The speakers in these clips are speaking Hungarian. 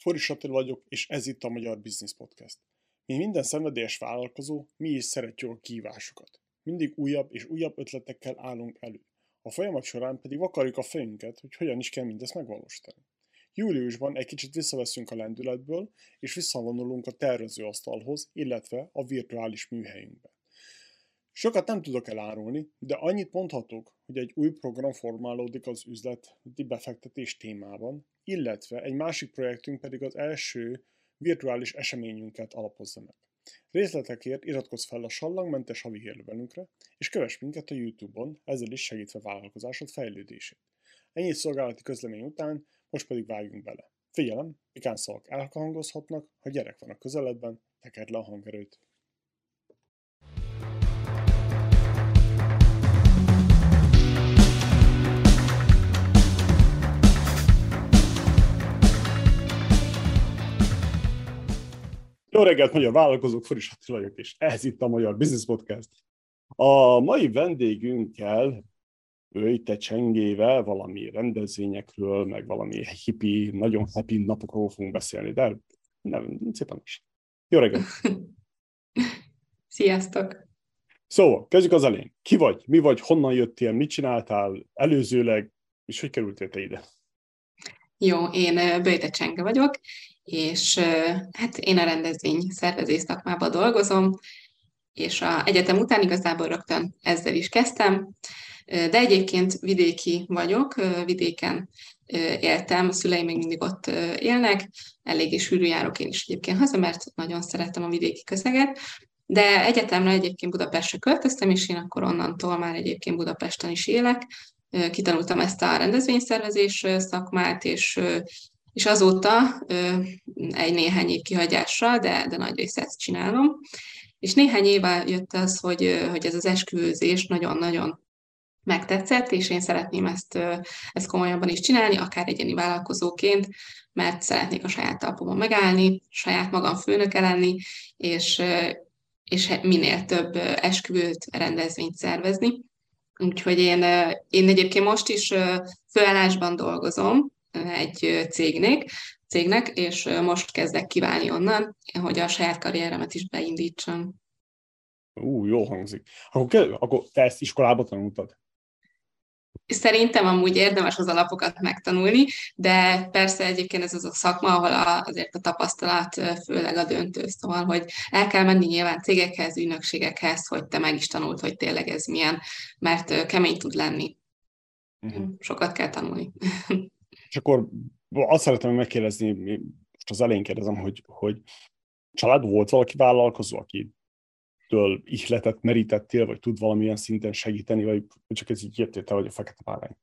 Foris Attila vagyok, és ez itt a Magyar Business Podcast. Mi minden szenvedélyes vállalkozó, mi is szeretjük a kívásokat. Mindig újabb és újabb ötletekkel állunk elő. A folyamat során pedig vakarjuk a fejünket, hogy hogyan is kell mindezt megvalósítani. Júliusban egy kicsit visszaveszünk a lendületből, és visszavonulunk a tervezőasztalhoz, illetve a virtuális műhelyünkbe. Sokat nem tudok elárulni, de annyit mondhatok, hogy egy új program formálódik az üzleti befektetés témában, illetve egy másik projektünk pedig az első virtuális eseményünket alapozza meg. Részletekért iratkozz fel a sallangmentes havi hírlevelünkre, és kövess minket a YouTube-on, ezzel is segítve vállalkozásod fejlődését. Ennyi szolgálati közlemény után, most pedig vágjunk bele. Figyelem, pikán szavak elhangozhatnak, ha gyerek van a közeledben, tekerd le a hangerőt. Jó reggelt, magyar vállalkozók, Foris Attila vagyok, és ez itt a Magyar Business Podcast. A mai vendégünkkel, Őjte Csengével valami rendezvényekről, meg valami hippi, nagyon happy napokról fogunk beszélni, de nem, szépen is. Jó reggelt! Sziasztok! Szóval, kezdjük az elején. Ki vagy? Mi vagy? Honnan jöttél? Mit csináltál előzőleg? És hogy kerültél te ide? Jó, én Bőjte Csenge vagyok, és hát én a rendezvény szervezés szakmában dolgozom, és a egyetem után igazából rögtön ezzel is kezdtem, de egyébként vidéki vagyok, vidéken éltem, a szüleim még mindig ott élnek, eléggé sűrű járok én is egyébként haza, mert nagyon szeretem a vidéki közeget, de egyetemre egyébként Budapestre költöztem, és én akkor onnantól már egyébként Budapesten is élek, kitanultam ezt a rendezvényszervezés szakmát, és és azóta egy néhány év kihagyással, de, de nagy része ezt csinálom. És néhány éve jött az, hogy, hogy ez az esküvőzés nagyon-nagyon megtetszett, és én szeretném ezt, ezt komolyabban is csinálni, akár egyéni vállalkozóként, mert szeretnék a saját talpomon megállni, saját magam főnöke lenni, és, és minél több esküvőt, rendezvényt szervezni. Úgyhogy én, én egyébként most is főállásban dolgozom, egy cégnek, cégnek, és most kezdek kiválni onnan, hogy a saját karrieremet is beindítsam. Ú, jó hangzik. Akkor, akkor te ezt iskolában tanultad? Szerintem amúgy érdemes az alapokat megtanulni, de persze egyébként ez az a szakma, ahol azért a tapasztalat főleg a döntő, szóval, hogy el kell menni nyilván cégekhez, ügynökségekhez, hogy te meg is tanult, hogy tényleg ez milyen, mert kemény tud lenni. Uh-huh. Sokat kell tanulni. És akkor azt szeretném megkérdezni, most az elején kérdezem, hogy, hogy család volt valaki vállalkozó, aki től ihletet merítettél, vagy tud valamilyen szinten segíteni, vagy csak ez így jöttél te, vagy a fekete párány?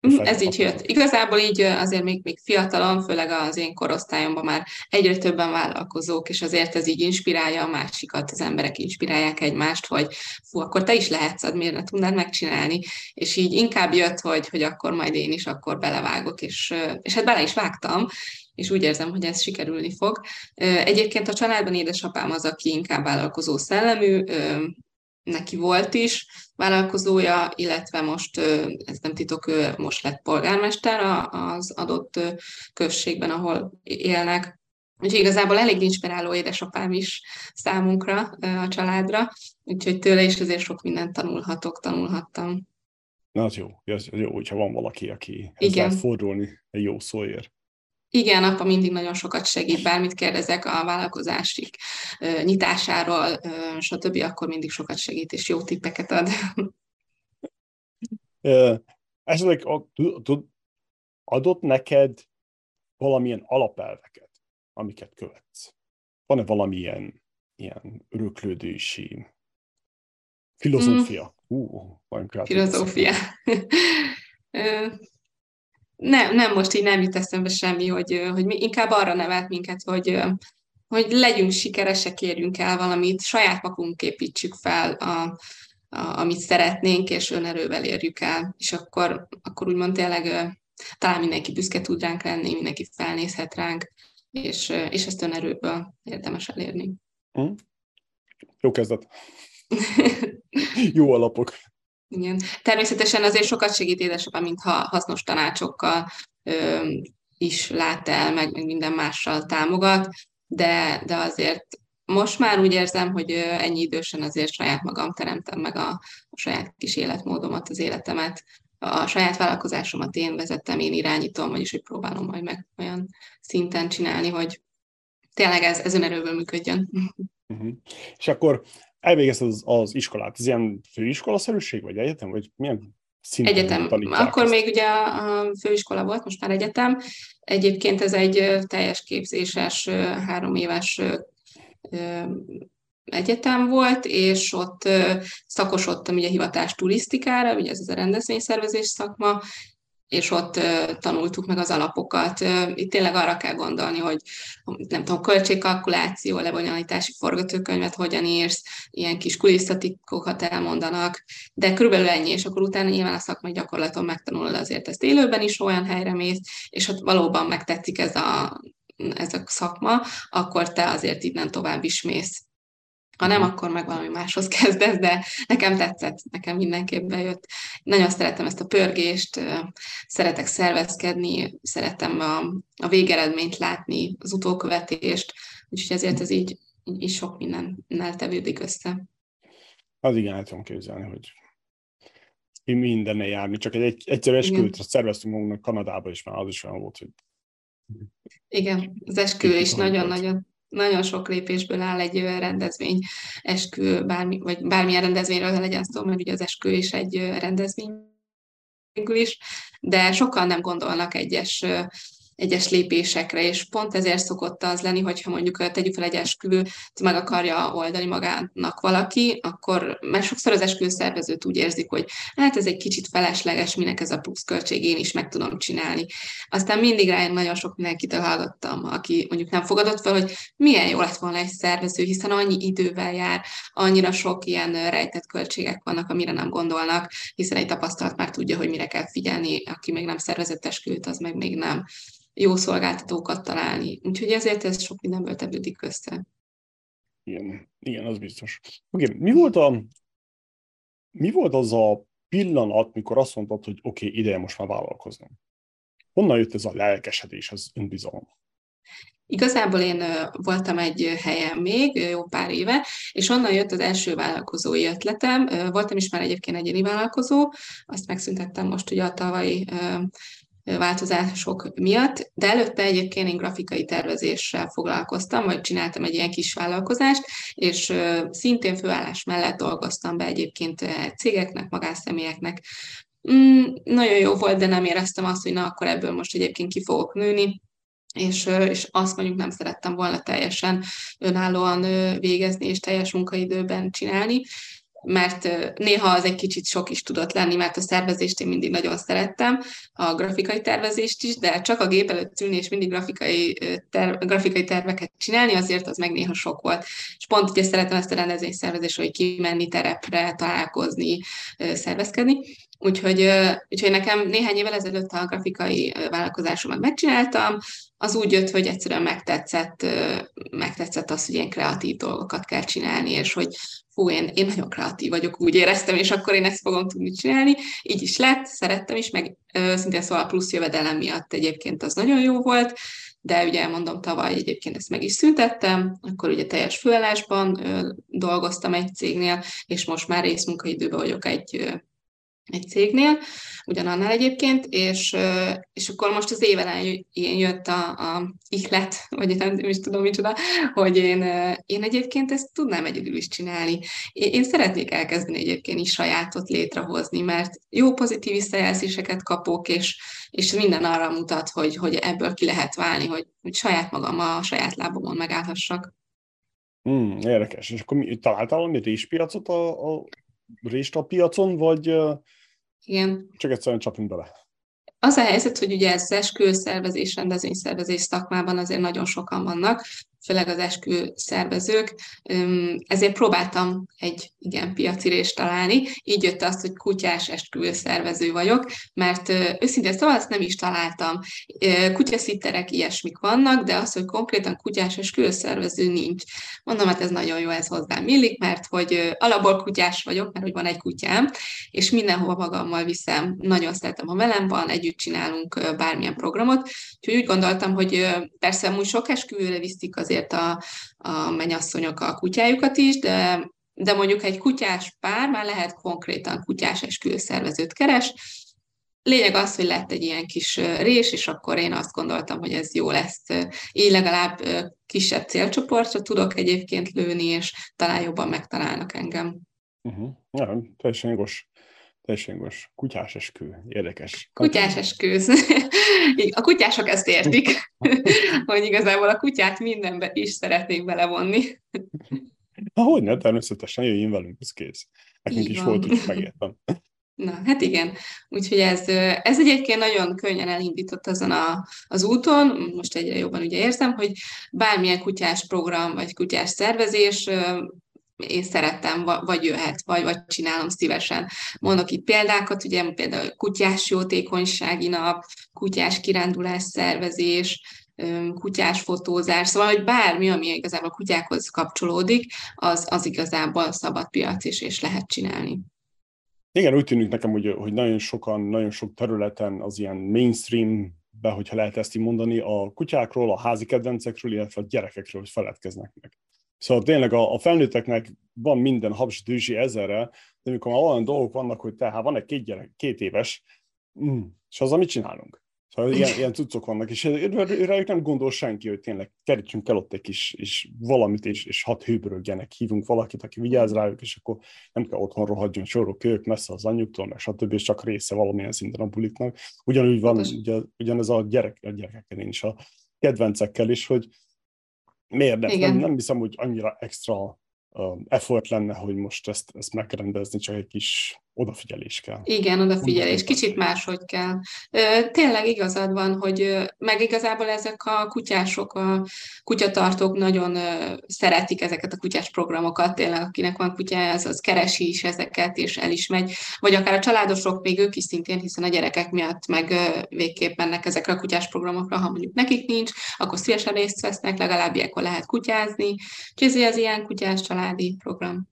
Mhm, ez így jött. Igazából így azért még, még fiatalon, főleg az én korosztályomban már egyre többen vállalkozók, és azért ez így inspirálja a másikat, az emberek inspirálják egymást, hogy fú, akkor te is lehetsz, miért ne tudnád megcsinálni, és így inkább jött, hogy, hogy akkor majd én is akkor belevágok, és, és hát bele is vágtam, és úgy érzem, hogy ez sikerülni fog. Egyébként a családban édesapám az, aki inkább vállalkozó szellemű, neki volt is vállalkozója, illetve most, ez nem titok, ő most lett polgármester az adott községben, ahol élnek. Úgyhogy igazából elég inspiráló édesapám is számunkra, a családra, úgyhogy tőle is azért sok mindent tanulhatok, tanulhattam. Na, az jó, az jó, hogyha van valaki, aki Igen. fordulni egy jó szóért. Igen, apa mindig nagyon sokat segít, bármit kérdezek a vállalkozásig nyitásáról, stb., akkor mindig sokat segít, és jó tippeket ad. Esetleg adott neked valamilyen alapelveket, amiket követsz? Van-e valamilyen ilyen öröklődési filozófia? Mm. Uh, filozófia. nem, nem, most így nem jut eszembe semmi, hogy, hogy mi, inkább arra nevelt minket, hogy, hogy legyünk sikeresek, érjünk el valamit, saját magunk építsük fel, a, a, amit szeretnénk, és önerővel érjük el, és akkor, akkor úgymond tényleg talán mindenki büszke tud ránk lenni, mindenki felnézhet ránk, és, és ezt önerőből érdemes elérni. Mm. Jó kezdet. Jó alapok. Igen. Természetesen azért sokat segít édesapám, mintha hasznos tanácsokkal, is lát el, meg, meg minden mással támogat, de, de azért most már úgy érzem, hogy ennyi idősen azért saját magam teremtem meg a, a saját kis életmódomat, az életemet, a saját vállalkozásomat én vezettem, én irányítom, vagyis hogy próbálom majd meg olyan szinten csinálni, hogy tényleg ez, ez önerőből működjön. Uh-huh. És akkor elvégezted az, az iskolát, ez ilyen főiskolaszerűség, vagy egyetem, vagy milyen szinten Egyetem. Akkor ezt? még ugye a főiskola volt, most már egyetem. Egyébként ez egy teljes képzéses, három éves egyetem volt, és ott szakosodtam ugye hivatás turisztikára, ugye ez az a rendezvényszervezés szakma, és ott tanultuk meg az alapokat. Itt tényleg arra kell gondolni, hogy nem tudom, költségkalkuláció, lebonyolítási forgatókönyvet hogyan írsz, ilyen kis kulisszatikokat elmondanak, de körülbelül ennyi, és akkor utána nyilván a szakmai gyakorlaton megtanulod azért ezt élőben is olyan helyre mész, és ott valóban megtetszik ez a, ez a szakma, akkor te azért innen tovább is mész. Ha nem, mhm. akkor meg valami máshoz kezdesz, de nekem tetszett, nekem mindenképp bejött. Nagyon szeretem ezt a pörgést, szeretek szervezkedni, szeretem a, a végeredményt látni, az utókövetést, úgyhogy ezért ez így, így sok mindennel tevődik össze. Az igen, el tudom képzelni, hogy mindenne járni, csak egy, egy egyszerű esküvőt szerveztünk magunknak Kanadába, és már az is olyan volt, hogy... Igen, az esküvő is nagyon-nagyon nagyon sok lépésből áll egy rendezvény, eskü, bármi, vagy bármilyen rendezvényről legyen szó, mert ugye az eskü is egy rendezvény is, de sokan nem gondolnak egyes egyes lépésekre, és pont ezért szokott az lenni, hogyha mondjuk tegyük fel egy esküvőt, meg akarja oldani magának valaki, akkor mert sokszor az esküvő szervezőt úgy érzik, hogy hát ez egy kicsit felesleges, minek ez a pluszköltség, én is meg tudom csinálni. Aztán mindig rá nagyon sok mindenkitől hallottam, aki mondjuk nem fogadott fel, hogy milyen jó lett volna egy szervező, hiszen annyi idővel jár, annyira sok ilyen rejtett költségek vannak, amire nem gondolnak, hiszen egy tapasztalat már tudja, hogy mire kell figyelni, aki még nem szervezett esküvőt, az meg még nem jó szolgáltatókat találni. Úgyhogy ezért ez sok mindenből tevődik össze. Igen, igen, az biztos. Oké, okay. mi volt a mi volt az a pillanat, mikor azt mondtad, hogy oké, okay, ideje most már vállalkoznom? Honnan jött ez a lelkesedés, az önbizalom? Igazából én voltam egy helyen még jó pár éve, és onnan jött az első vállalkozói ötletem. Voltam is már egyébként egyéni vállalkozó, azt megszüntettem most ugye a tavalyi változások miatt, de előtte egyébként én grafikai tervezéssel foglalkoztam, vagy csináltam egy ilyen kis vállalkozást, és szintén főállás mellett dolgoztam be egyébként cégeknek, magánszemélyeknek. Mm, nagyon jó volt, de nem éreztem azt, hogy na, akkor ebből most egyébként ki fogok nőni, és, és azt mondjuk nem szerettem volna teljesen önállóan végezni és teljes munkaidőben csinálni, mert néha az egy kicsit sok is tudott lenni, mert a szervezést én mindig nagyon szerettem, a grafikai tervezést is, de csak a gép előtt ülni és mindig grafikai, ter- grafikai terveket csinálni, azért az meg néha sok volt. És pont ugye szeretem ezt a rendezvényszervezést, hogy kimenni terepre, találkozni, szervezkedni. Úgyhogy, úgyhogy nekem néhány évvel ezelőtt a grafikai vállalkozásomat megcsináltam, az úgy jött, hogy egyszerűen megtetszett, megtetszett az, hogy ilyen kreatív dolgokat kell csinálni, és hogy fú, én, én nagyon kreatív vagyok, úgy éreztem, és akkor én ezt fogom tudni csinálni. Így is lett, szerettem is, meg szintén szóval a plusz jövedelem miatt egyébként az nagyon jó volt, de ugye elmondom, tavaly egyébként ezt meg is szüntettem, akkor ugye teljes főállásban dolgoztam egy cégnél, és most már részmunkaidőben vagyok egy egy cégnél, ugyanannál egyébként, és, és akkor most az év elején jött a, a ihlet, vagy nem is tudom micsoda, hogy én, én egyébként ezt tudnám egyedül is csinálni. Én, én szeretnék elkezdeni egyébként is sajátot létrehozni, mert jó pozitív visszajelzéseket kapok, és, és minden arra mutat, hogy, hogy ebből ki lehet válni, hogy, hogy saját magam a saját lábomon megállhassak. Mm, érdekes. És akkor mi, találtál valami réspiacot a, a a piacon, vagy Igen. csak egyszerűen csapunk bele? Az a helyzet, hogy ugye ez esküvőszervezés, rendezvényszervezés szakmában azért nagyon sokan vannak, főleg az eskü szervezők, ezért próbáltam egy igen piacirést találni. Így jött az, hogy kutyás eskü szervező vagyok, mert őszintén szóval ezt nem is találtam. Kutyaszitterek ilyesmik vannak, de az, hogy konkrétan kutyás eskü szervező nincs. Mondom, hát ez nagyon jó, ez hozzám illik, mert hogy alapból kutyás vagyok, mert hogy van egy kutyám, és mindenhova magammal viszem. Nagyon szeretem, ha velem van, együtt csinálunk bármilyen programot. Úgyhogy úgy gondoltam, hogy persze úgy sok esküvőre viszik azért a, a mennyasszonyok a kutyájukat is, de, de mondjuk egy kutyás pár már lehet konkrétan kutyás esküvőszervezőt keres, Lényeg az, hogy lett egy ilyen kis rés, és akkor én azt gondoltam, hogy ez jó lesz. Így legalább kisebb célcsoportra tudok egyébként lőni, és talán jobban megtalálnak engem. Uh-huh. Ja, teljesen jogos. Teljesen. Kutyás eskü. Érdekes. Kutyás eskü. A kutyások ezt értik, hogy igazából a kutyát mindenbe is szeretnék belevonni. Na, hogy ne, természetesen jöjjön velünk, ez kész. Nekünk Így is van. volt, hogy megértem. Na, hát igen. Úgyhogy ez, ez egyébként nagyon könnyen elindított azon a, az úton, most egyre jobban ugye érzem, hogy bármilyen kutyás program vagy kutyás szervezés én szerettem, vagy jöhet, vagy, vagy csinálom szívesen. Mondok itt példákat, ugye például kutyás jótékonysági nap, kutyás kirándulás szervezés, kutyás fotózás, szóval, hogy bármi, ami igazából kutyákhoz kapcsolódik, az, az igazából szabad piac is, és lehet csinálni. Igen, úgy tűnik nekem, hogy, hogy nagyon sokan, nagyon sok területen az ilyen mainstream be, hogyha lehet ezt így mondani, a kutyákról, a házi kedvencekről, illetve a gyerekekről, hogy feledkeznek meg. Szóval tényleg a, a felnőtteknek van minden habs dűzsi ezerre, de amikor már olyan dolgok vannak, hogy tehát van egy két, gyerek, két éves, mm, és az, amit csinálunk. Szóval ilyen, ilyen cuccok vannak, és rájuk nem gondol senki, hogy tényleg kerítsünk el ott egy kis és valamit, és, és hat hőbörögjenek, hívunk valakit, aki vigyáz rájuk, és akkor nem kell otthon rohadjon sorok kölyök messze az anyjuktól, meg stb. és csak része valamilyen szinten a buliknak. Ugyanúgy van, ugye, ugyanez a gyerek, a gyerekekkel is, a kedvencekkel is, hogy miért nem, nem, hiszem, hogy annyira extra effort lenne, hogy most ezt, ezt megrendezni, csak egy kis odafigyelés kell. Igen, odafigyelés. Kicsit máshogy kell. Tényleg igazad van, hogy meg igazából ezek a kutyások, a kutyatartók nagyon szeretik ezeket a kutyás programokat, tényleg akinek van kutyája, az, az keresi is ezeket, és el is megy. Vagy akár a családosok, még ők is szintén, hiszen a gyerekek miatt meg végképp mennek ezekre a kutyás programokra, ha mondjuk nekik nincs, akkor szívesen részt vesznek, legalább ilyenkor lehet kutyázni. Úgyhogy ez ilyen kutyás családi program.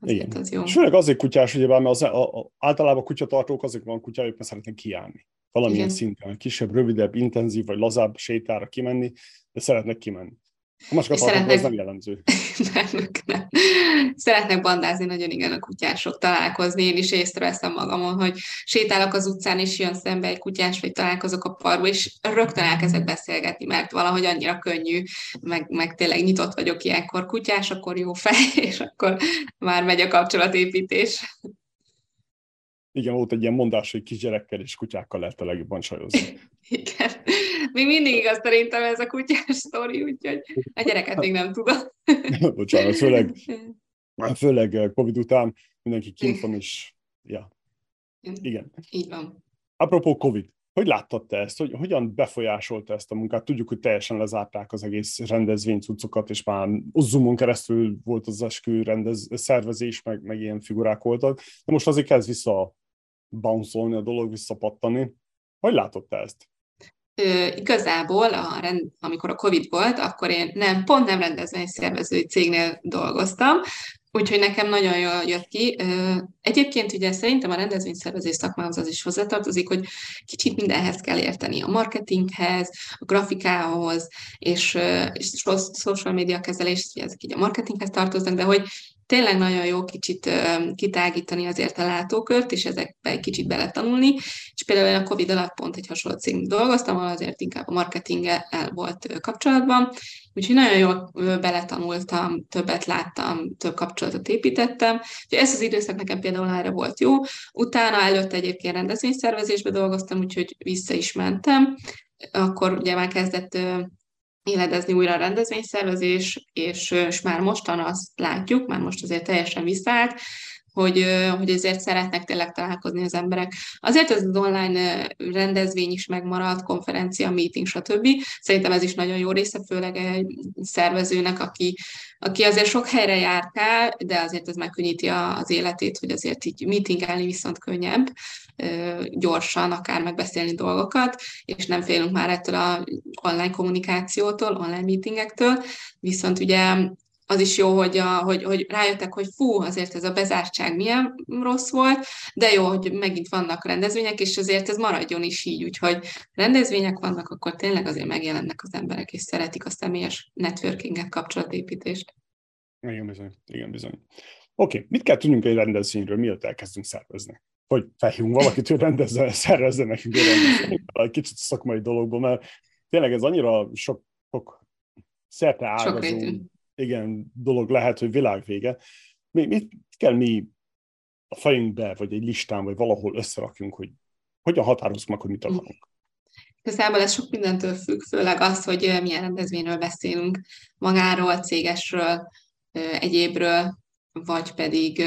Igen. Az jó. És főleg azért kutyás, ugye, mert az, a, a, általában kutyatartók azért van kutyájuk, mert szeretnek kiállni. Valamilyen Igen. szinten, kisebb, rövidebb, intenzív vagy lazább sétára kimenni, de szeretnek kimenni. A macska szeretnek... nem jellemző. nem, nem. Szeretnek bandázni nagyon igen a kutyások, találkozni. Én is észreveszem magamon, hogy sétálok az utcán, és jön szembe egy kutyás, vagy találkozok a parkba, és rögtön elkezdek beszélgetni, mert valahogy annyira könnyű, meg, meg tényleg nyitott vagyok ilyenkor kutyás, akkor jó fej, és akkor már megy a kapcsolatépítés. Igen, volt egy ilyen mondás, hogy kisgyerekkel és kutyákkal lehet a legjobban sajozni. Igen. Még mindig igaz szerintem ez a kutyás sztori, úgyhogy a gyereket még nem tudom. Bocsánat, főleg, főleg eh, Covid után mindenki kint van, és ja. Igen. Így van. Apropó Covid, hogy láttad te ezt? Hogy, hogyan befolyásolta ezt a munkát? Tudjuk, hogy teljesen lezárták az egész rendezvénycucokat, és már Zoomon keresztül volt az eskü rendez, szervezés, meg, meg ilyen figurák voltak. De most azért kezd vissza bounce a dolog, visszapattani. Hogy látod te ezt? Ö, igazából, a rend, amikor a Covid volt, akkor én nem, pont nem rendezvényszervezői cégnél dolgoztam, úgyhogy nekem nagyon jól jött ki. Egyébként ugye szerintem a rendezvényszervezés szakmához az is hozzátartozik, hogy kicsit mindenhez kell érteni, a marketinghez, a grafikához, és, és social media kezelés, ezek így a marketinghez tartoznak, de hogy tényleg nagyon jó kicsit kitágítani azért a látókört, és ezekbe egy kicsit beletanulni. És például a Covid alatt pont egy hasonló cég dolgoztam, ahol azért inkább a marketinggel volt kapcsolatban, úgyhogy nagyon jól beletanultam, többet láttam, több kapcsolatot építettem. Úgyhogy ez az időszak nekem például erre volt jó. Utána előtte egyébként rendezvényszervezésbe dolgoztam, úgyhogy vissza is mentem. Akkor ugye már kezdett éledezni újra a rendezvényszervezés, és, és már mostan azt látjuk, már most azért teljesen visszaállt, hogy, hogy ezért szeretnek tényleg találkozni az emberek. Azért az online rendezvény is megmaradt, konferencia, meeting, stb. Szerintem ez is nagyon jó része, főleg egy szervezőnek, aki, aki azért sok helyre járkál, de azért ez megkönnyíti az életét, hogy azért így meetingelni viszont könnyebb, gyorsan akár megbeszélni dolgokat, és nem félünk már ettől a online kommunikációtól, online meetingektől, viszont ugye az is jó, hogy, a, hogy, hogy rájöttek, hogy fú, azért ez a bezártság milyen rossz volt, de jó, hogy megint vannak rendezvények, és azért ez maradjon is így, úgyhogy rendezvények vannak, akkor tényleg azért megjelennek az emberek, és szeretik a személyes networkinget, kapcsolatépítést. Igen, bizony. Igen, bizony. Oké, okay. mit kell tudnunk egy rendezvényről, mielőtt elkezdünk szervezni? Hogy felhívunk valakit, hogy rendezze, szervezze nekünk egy kicsit szakmai dologból, mert tényleg ez annyira sok, sok szerte ágazó igen, dolog lehet, hogy világvége. Mi, mit kell mi a fejünkbe, vagy egy listán, vagy valahol összerakjunk, hogy hogyan határozzuk meg, hogy mit akarunk? Igazából ez sok mindentől függ, főleg az, hogy milyen rendezvényről beszélünk, magáról, cégesről, egyébről, vagy pedig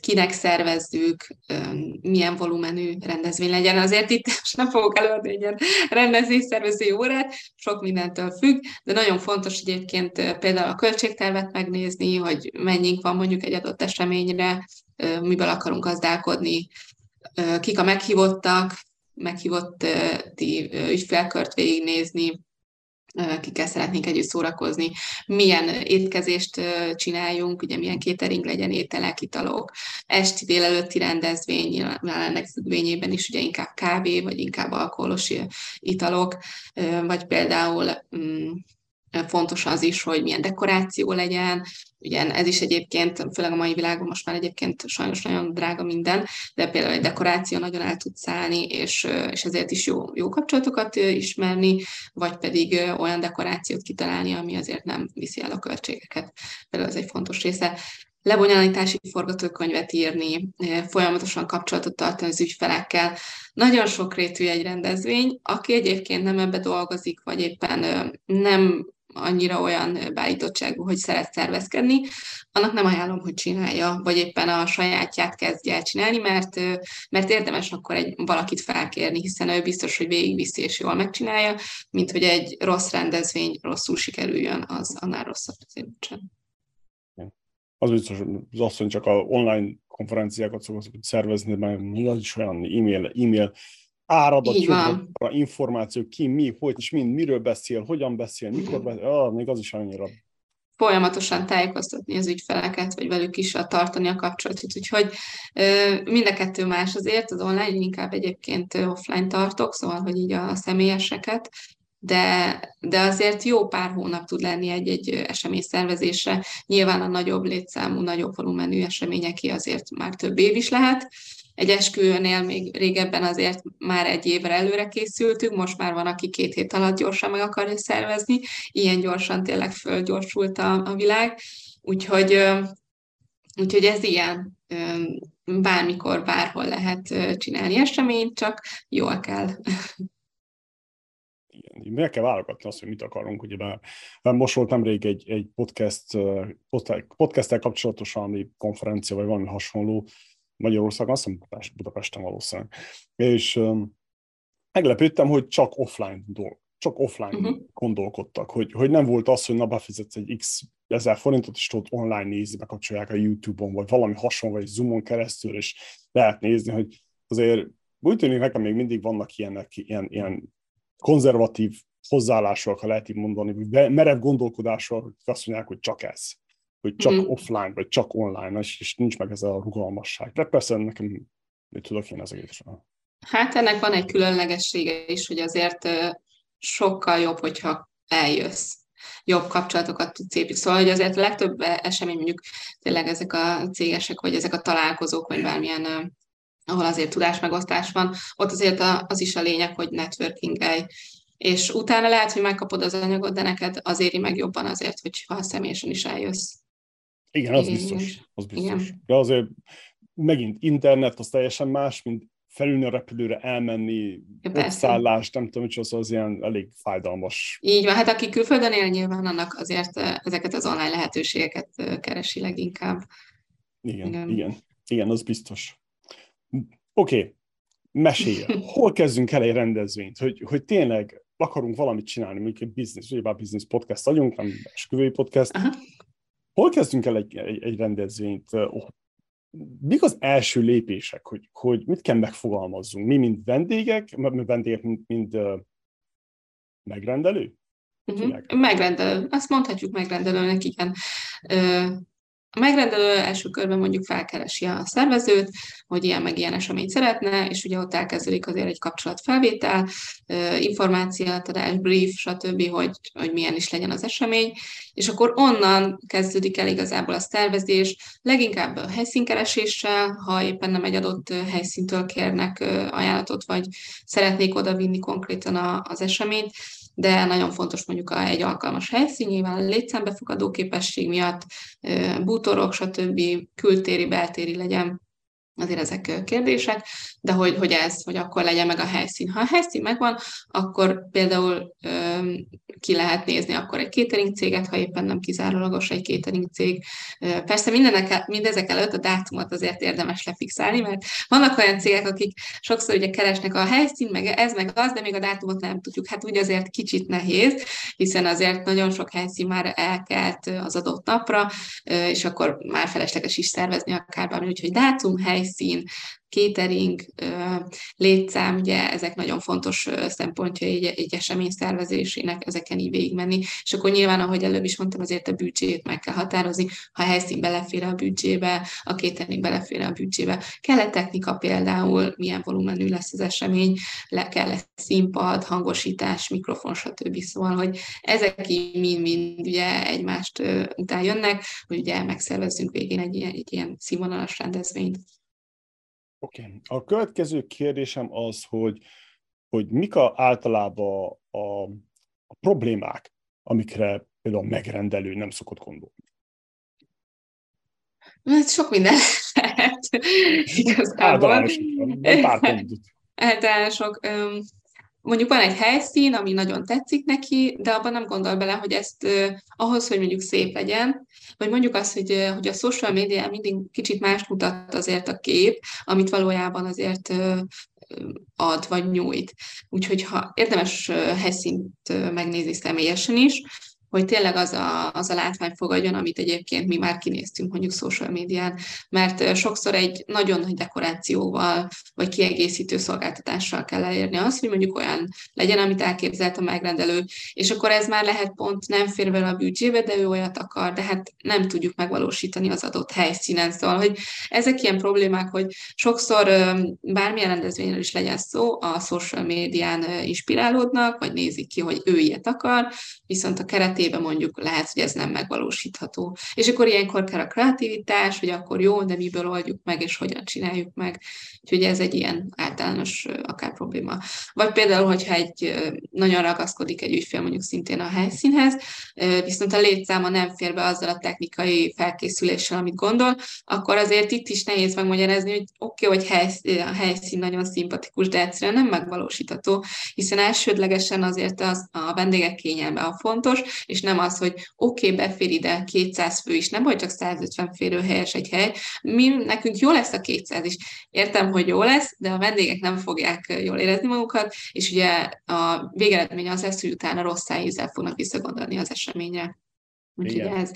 kinek szervezzük, milyen volumenű rendezvény legyen. Azért itt most nem fogok előadni egy ilyen rendezvényszervező órát, sok mindentől függ, de nagyon fontos egyébként például a költségtervet megnézni, hogy mennyink van mondjuk egy adott eseményre, miből akarunk gazdálkodni, kik a meghívottak, meghívott ügyfélkört végignézni, kikkel szeretnénk együtt szórakozni, milyen étkezést csináljunk, ugye milyen catering legyen, ételek, italok, esti délelőtti rendezvény, nyilván ennek függvényében is ugye inkább kávé, vagy inkább alkoholos italok, vagy például mm, fontos az is, hogy milyen dekoráció legyen, ugye ez is egyébként, főleg a mai világban most már egyébként sajnos nagyon drága minden, de például egy dekoráció nagyon el tud szállni, és, és ezért is jó, jó kapcsolatokat ismerni, vagy pedig olyan dekorációt kitalálni, ami azért nem viszi el a költségeket. Például ez egy fontos része lebonyolítási forgatókönyvet írni, folyamatosan kapcsolatot tartani az ügyfelekkel. Nagyon sokrétű egy rendezvény, aki egyébként nem ebbe dolgozik, vagy éppen nem annyira olyan beállítottságú, hogy szeret szervezkedni, annak nem ajánlom, hogy csinálja, vagy éppen a sajátját kezdje el csinálni, mert, mert érdemes akkor egy valakit felkérni, hiszen ő biztos, hogy végigviszi és jól megcsinálja, mint hogy egy rossz rendezvény rosszul sikerüljön, az annál rosszabb azért. Az biztos, az asszony csak a online konferenciákat szokott szervezni, mert az is olyan e-mail, e-mail áradat, információ, ki, mi, hogy és mind, miről beszél, hogyan beszél, mikor beszél, ah, még az is annyira folyamatosan tájékoztatni az ügyfeleket, vagy velük is a tartani a kapcsolatot. Úgyhogy mind a kettő más azért, az online inkább egyébként offline tartok, szóval, hogy így a személyeseket, de, de azért jó pár hónap tud lenni egy-egy esemény szervezésre. Nyilván a nagyobb létszámú, nagyobb volumenű eseményeké azért már több év is lehet, egy esküvőnél még régebben azért már egy évre előre készültünk, most már van, aki két hét alatt gyorsan meg akarja szervezni, ilyen gyorsan tényleg fölgyorsult a, a világ, úgyhogy, úgyhogy ez ilyen, bármikor, bárhol lehet csinálni eseményt, csak jól kell. Igen, meg kell válogatni azt, hogy mit akarunk. Ugye bár, most volt nemrég egy, egy podcast, podcast kapcsolatosan, konferencia, vagy valami hasonló, Magyarországon, azt hiszem Budapesten valószínűleg. És meglepődtem, hogy csak offline dolg, csak offline uh-huh. gondolkodtak, hogy, hogy nem volt az, hogy na befizetsz egy x ezer forintot, és tudod online nézni, bekapcsolják a YouTube-on, vagy valami hasonló, vagy Zoom-on keresztül, és lehet nézni, hogy azért úgy tűnik nekem még mindig vannak ilyenek, ilyen, ilyen konzervatív hozzáállások, ha lehet így mondani, vagy merev gondolkodások, hogy azt mondják, hogy csak ez hogy csak mm. offline, vagy csak online, és, és nincs meg ez a rugalmasság. De persze nekem mit tudok én az egészről. Hát ennek van egy különlegessége is, hogy azért sokkal jobb, hogyha eljössz jobb kapcsolatokat tudsz építeni. Szóval, hogy azért a legtöbb esemény, mondjuk tényleg ezek a cégesek, vagy ezek a találkozók, vagy bármilyen, ahol azért tudásmegosztás van, ott azért az is a lényeg, hogy networking és utána lehet, hogy megkapod az anyagot, de neked az éri meg jobban azért, hogyha személyesen is eljössz. Igen, az biztos. Az biztos. Igen. De azért megint internet az teljesen más, mint felülni a repülőre, elmenni, ja, szállás, nem tudom, hogy az, az ilyen elég fájdalmas. Így van, hát aki külföldön él, nyilván annak azért ezeket az online lehetőségeket keresi leginkább. Igen, igen, igen, igen az biztos. Oké, okay. mesélj, hol kezdünk el egy rendezvényt, hogy, hogy tényleg akarunk valamit csinálni, mondjuk egy business, ugye bár business podcast vagyunk, nem esküvői podcast. Aha. Hol kezdünk el egy, egy, egy rendezvényt? Mik az első lépések, hogy, hogy mit kell megfogalmazzunk? Mi, mint vendégek, vendégek, mint, mint uh, megrendelő? Uh-huh. Megrendelő. Azt mondhatjuk megrendelőnek, igen. A megrendelő első körben mondjuk felkeresi a szervezőt, hogy ilyen meg ilyen eseményt szeretne, és ugye ott elkezdődik azért egy kapcsolatfelvétel, információátadás, brief, stb., hogy, hogy milyen is legyen az esemény, és akkor onnan kezdődik el igazából a szervezés, leginkább a helyszínkereséssel, ha éppen nem egy adott helyszíntől kérnek ajánlatot, vagy szeretnék oda vinni konkrétan az eseményt, de nagyon fontos mondjuk a, egy alkalmas helyszín, nyilván létszámbefogadó képesség miatt, bútorok, stb. kültéri, beltéri legyen azért ezek kérdések, de hogy, hogy ez, hogy akkor legyen meg a helyszín. Ha a helyszín megvan, akkor például öm, ki lehet nézni akkor egy catering céget, ha éppen nem kizárólagos egy catering cég. Persze mindenek, mindezek előtt a dátumot azért érdemes lefixálni, mert vannak olyan cégek, akik sokszor ugye keresnek a helyszín, meg ez, meg az, de még a dátumot nem tudjuk. Hát úgy azért kicsit nehéz, hiszen azért nagyon sok helyszín már elkelt az adott napra, és akkor már felesleges is szervezni akár bármi, úgyhogy dátum, helyszín, catering, létszám, ugye ezek nagyon fontos szempontja egy, egy esemény szervezésének, ezeken így végigmenni. És akkor nyilván, ahogy előbb is mondtam, azért a büdzsét meg kell határozni, ha a helyszín belefér a büdzsébe, a catering belefér a büdzsébe. Kell -e technika például, milyen volumenű lesz az esemény, le kell -e színpad, hangosítás, mikrofon, stb. Szóval, hogy ezek mind-mind ugye egymást után jönnek, hogy ugye megszervezzünk végén egy ilyen, egy ilyen színvonalas rendezvényt. Oké. Okay. A következő kérdésem az, hogy, hogy mik a, általában a, a problémák, amikre például a megrendelő nem szokott gondolni? Hát sok minden lehet. Igazából. Általánosok. Mondjuk van egy helyszín, ami nagyon tetszik neki, de abban nem gondol bele, hogy ezt ahhoz, hogy mondjuk szép legyen, vagy mondjuk azt, hogy, hogy a social media mindig kicsit más mutat azért a kép, amit valójában azért ad vagy nyújt. Úgyhogy ha érdemes helyszínt megnézni személyesen is, hogy tényleg az a, az a látvány fogadjon, amit egyébként mi már kinéztünk mondjuk social médián, mert sokszor egy nagyon nagy dekorációval, vagy kiegészítő szolgáltatással kell elérni azt, hogy mondjuk olyan legyen, amit elképzelt a megrendelő, és akkor ez már lehet pont nem fér bele a büdzsébe, de ő olyat akar, de hát nem tudjuk megvalósítani az adott helyszínen. Szóval, hogy ezek ilyen problémák, hogy sokszor bármilyen rendezvényről is legyen szó, a social médián inspirálódnak, vagy nézik ki, hogy ő ilyet akar, viszont a keretében esetében mondjuk lehet, hogy ez nem megvalósítható. És akkor ilyenkor kell a kreativitás, hogy akkor jó, de miből oldjuk meg, és hogyan csináljuk meg. Úgyhogy ez egy ilyen általános akár probléma. Vagy például, hogyha egy nagyon ragaszkodik egy ügyfél mondjuk szintén a helyszínhez, viszont a létszáma nem fér be azzal a technikai felkészüléssel, amit gondol, akkor azért itt is nehéz megmagyarázni, hogy oké, okay, hogy helyszín, a helyszín nagyon szimpatikus, de egyszerűen nem megvalósítható, hiszen elsődlegesen azért az, a vendégek kényelme a fontos, és nem az, hogy oké, okay, befér ide 200 fő is, nem vagy csak 150 férőhelyes egy hely, mi, nekünk jó lesz a 200 is. Értem, hogy jó lesz, de a vendégek nem fogják jól érezni magukat, és ugye a végeredmény az lesz, hogy utána rossz ízzel fognak visszagondolni az eseményre. Úgyhogy Igen. ez.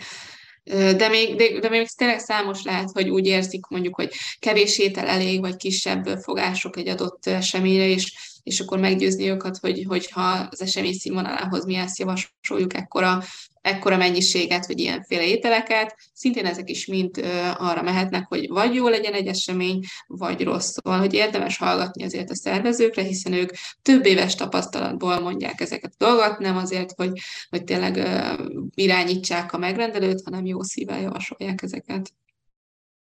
De még, de, de még tényleg számos lehet, hogy úgy érzik mondjuk, hogy kevés étel elég, vagy kisebb fogások egy adott eseményre, és és akkor meggyőzni őket, hogy, hogyha az esemény színvonalához mi ezt javasoljuk, ekkora, ekkora mennyiséget, vagy ilyenféle ételeket, szintén ezek is mind arra mehetnek, hogy vagy jó legyen egy esemény, vagy rossz. Szóval, hogy érdemes hallgatni azért a szervezőkre, hiszen ők több éves tapasztalatból mondják ezeket a dolgot, nem azért, hogy, hogy tényleg irányítsák a megrendelőt, hanem jó szívvel javasolják ezeket.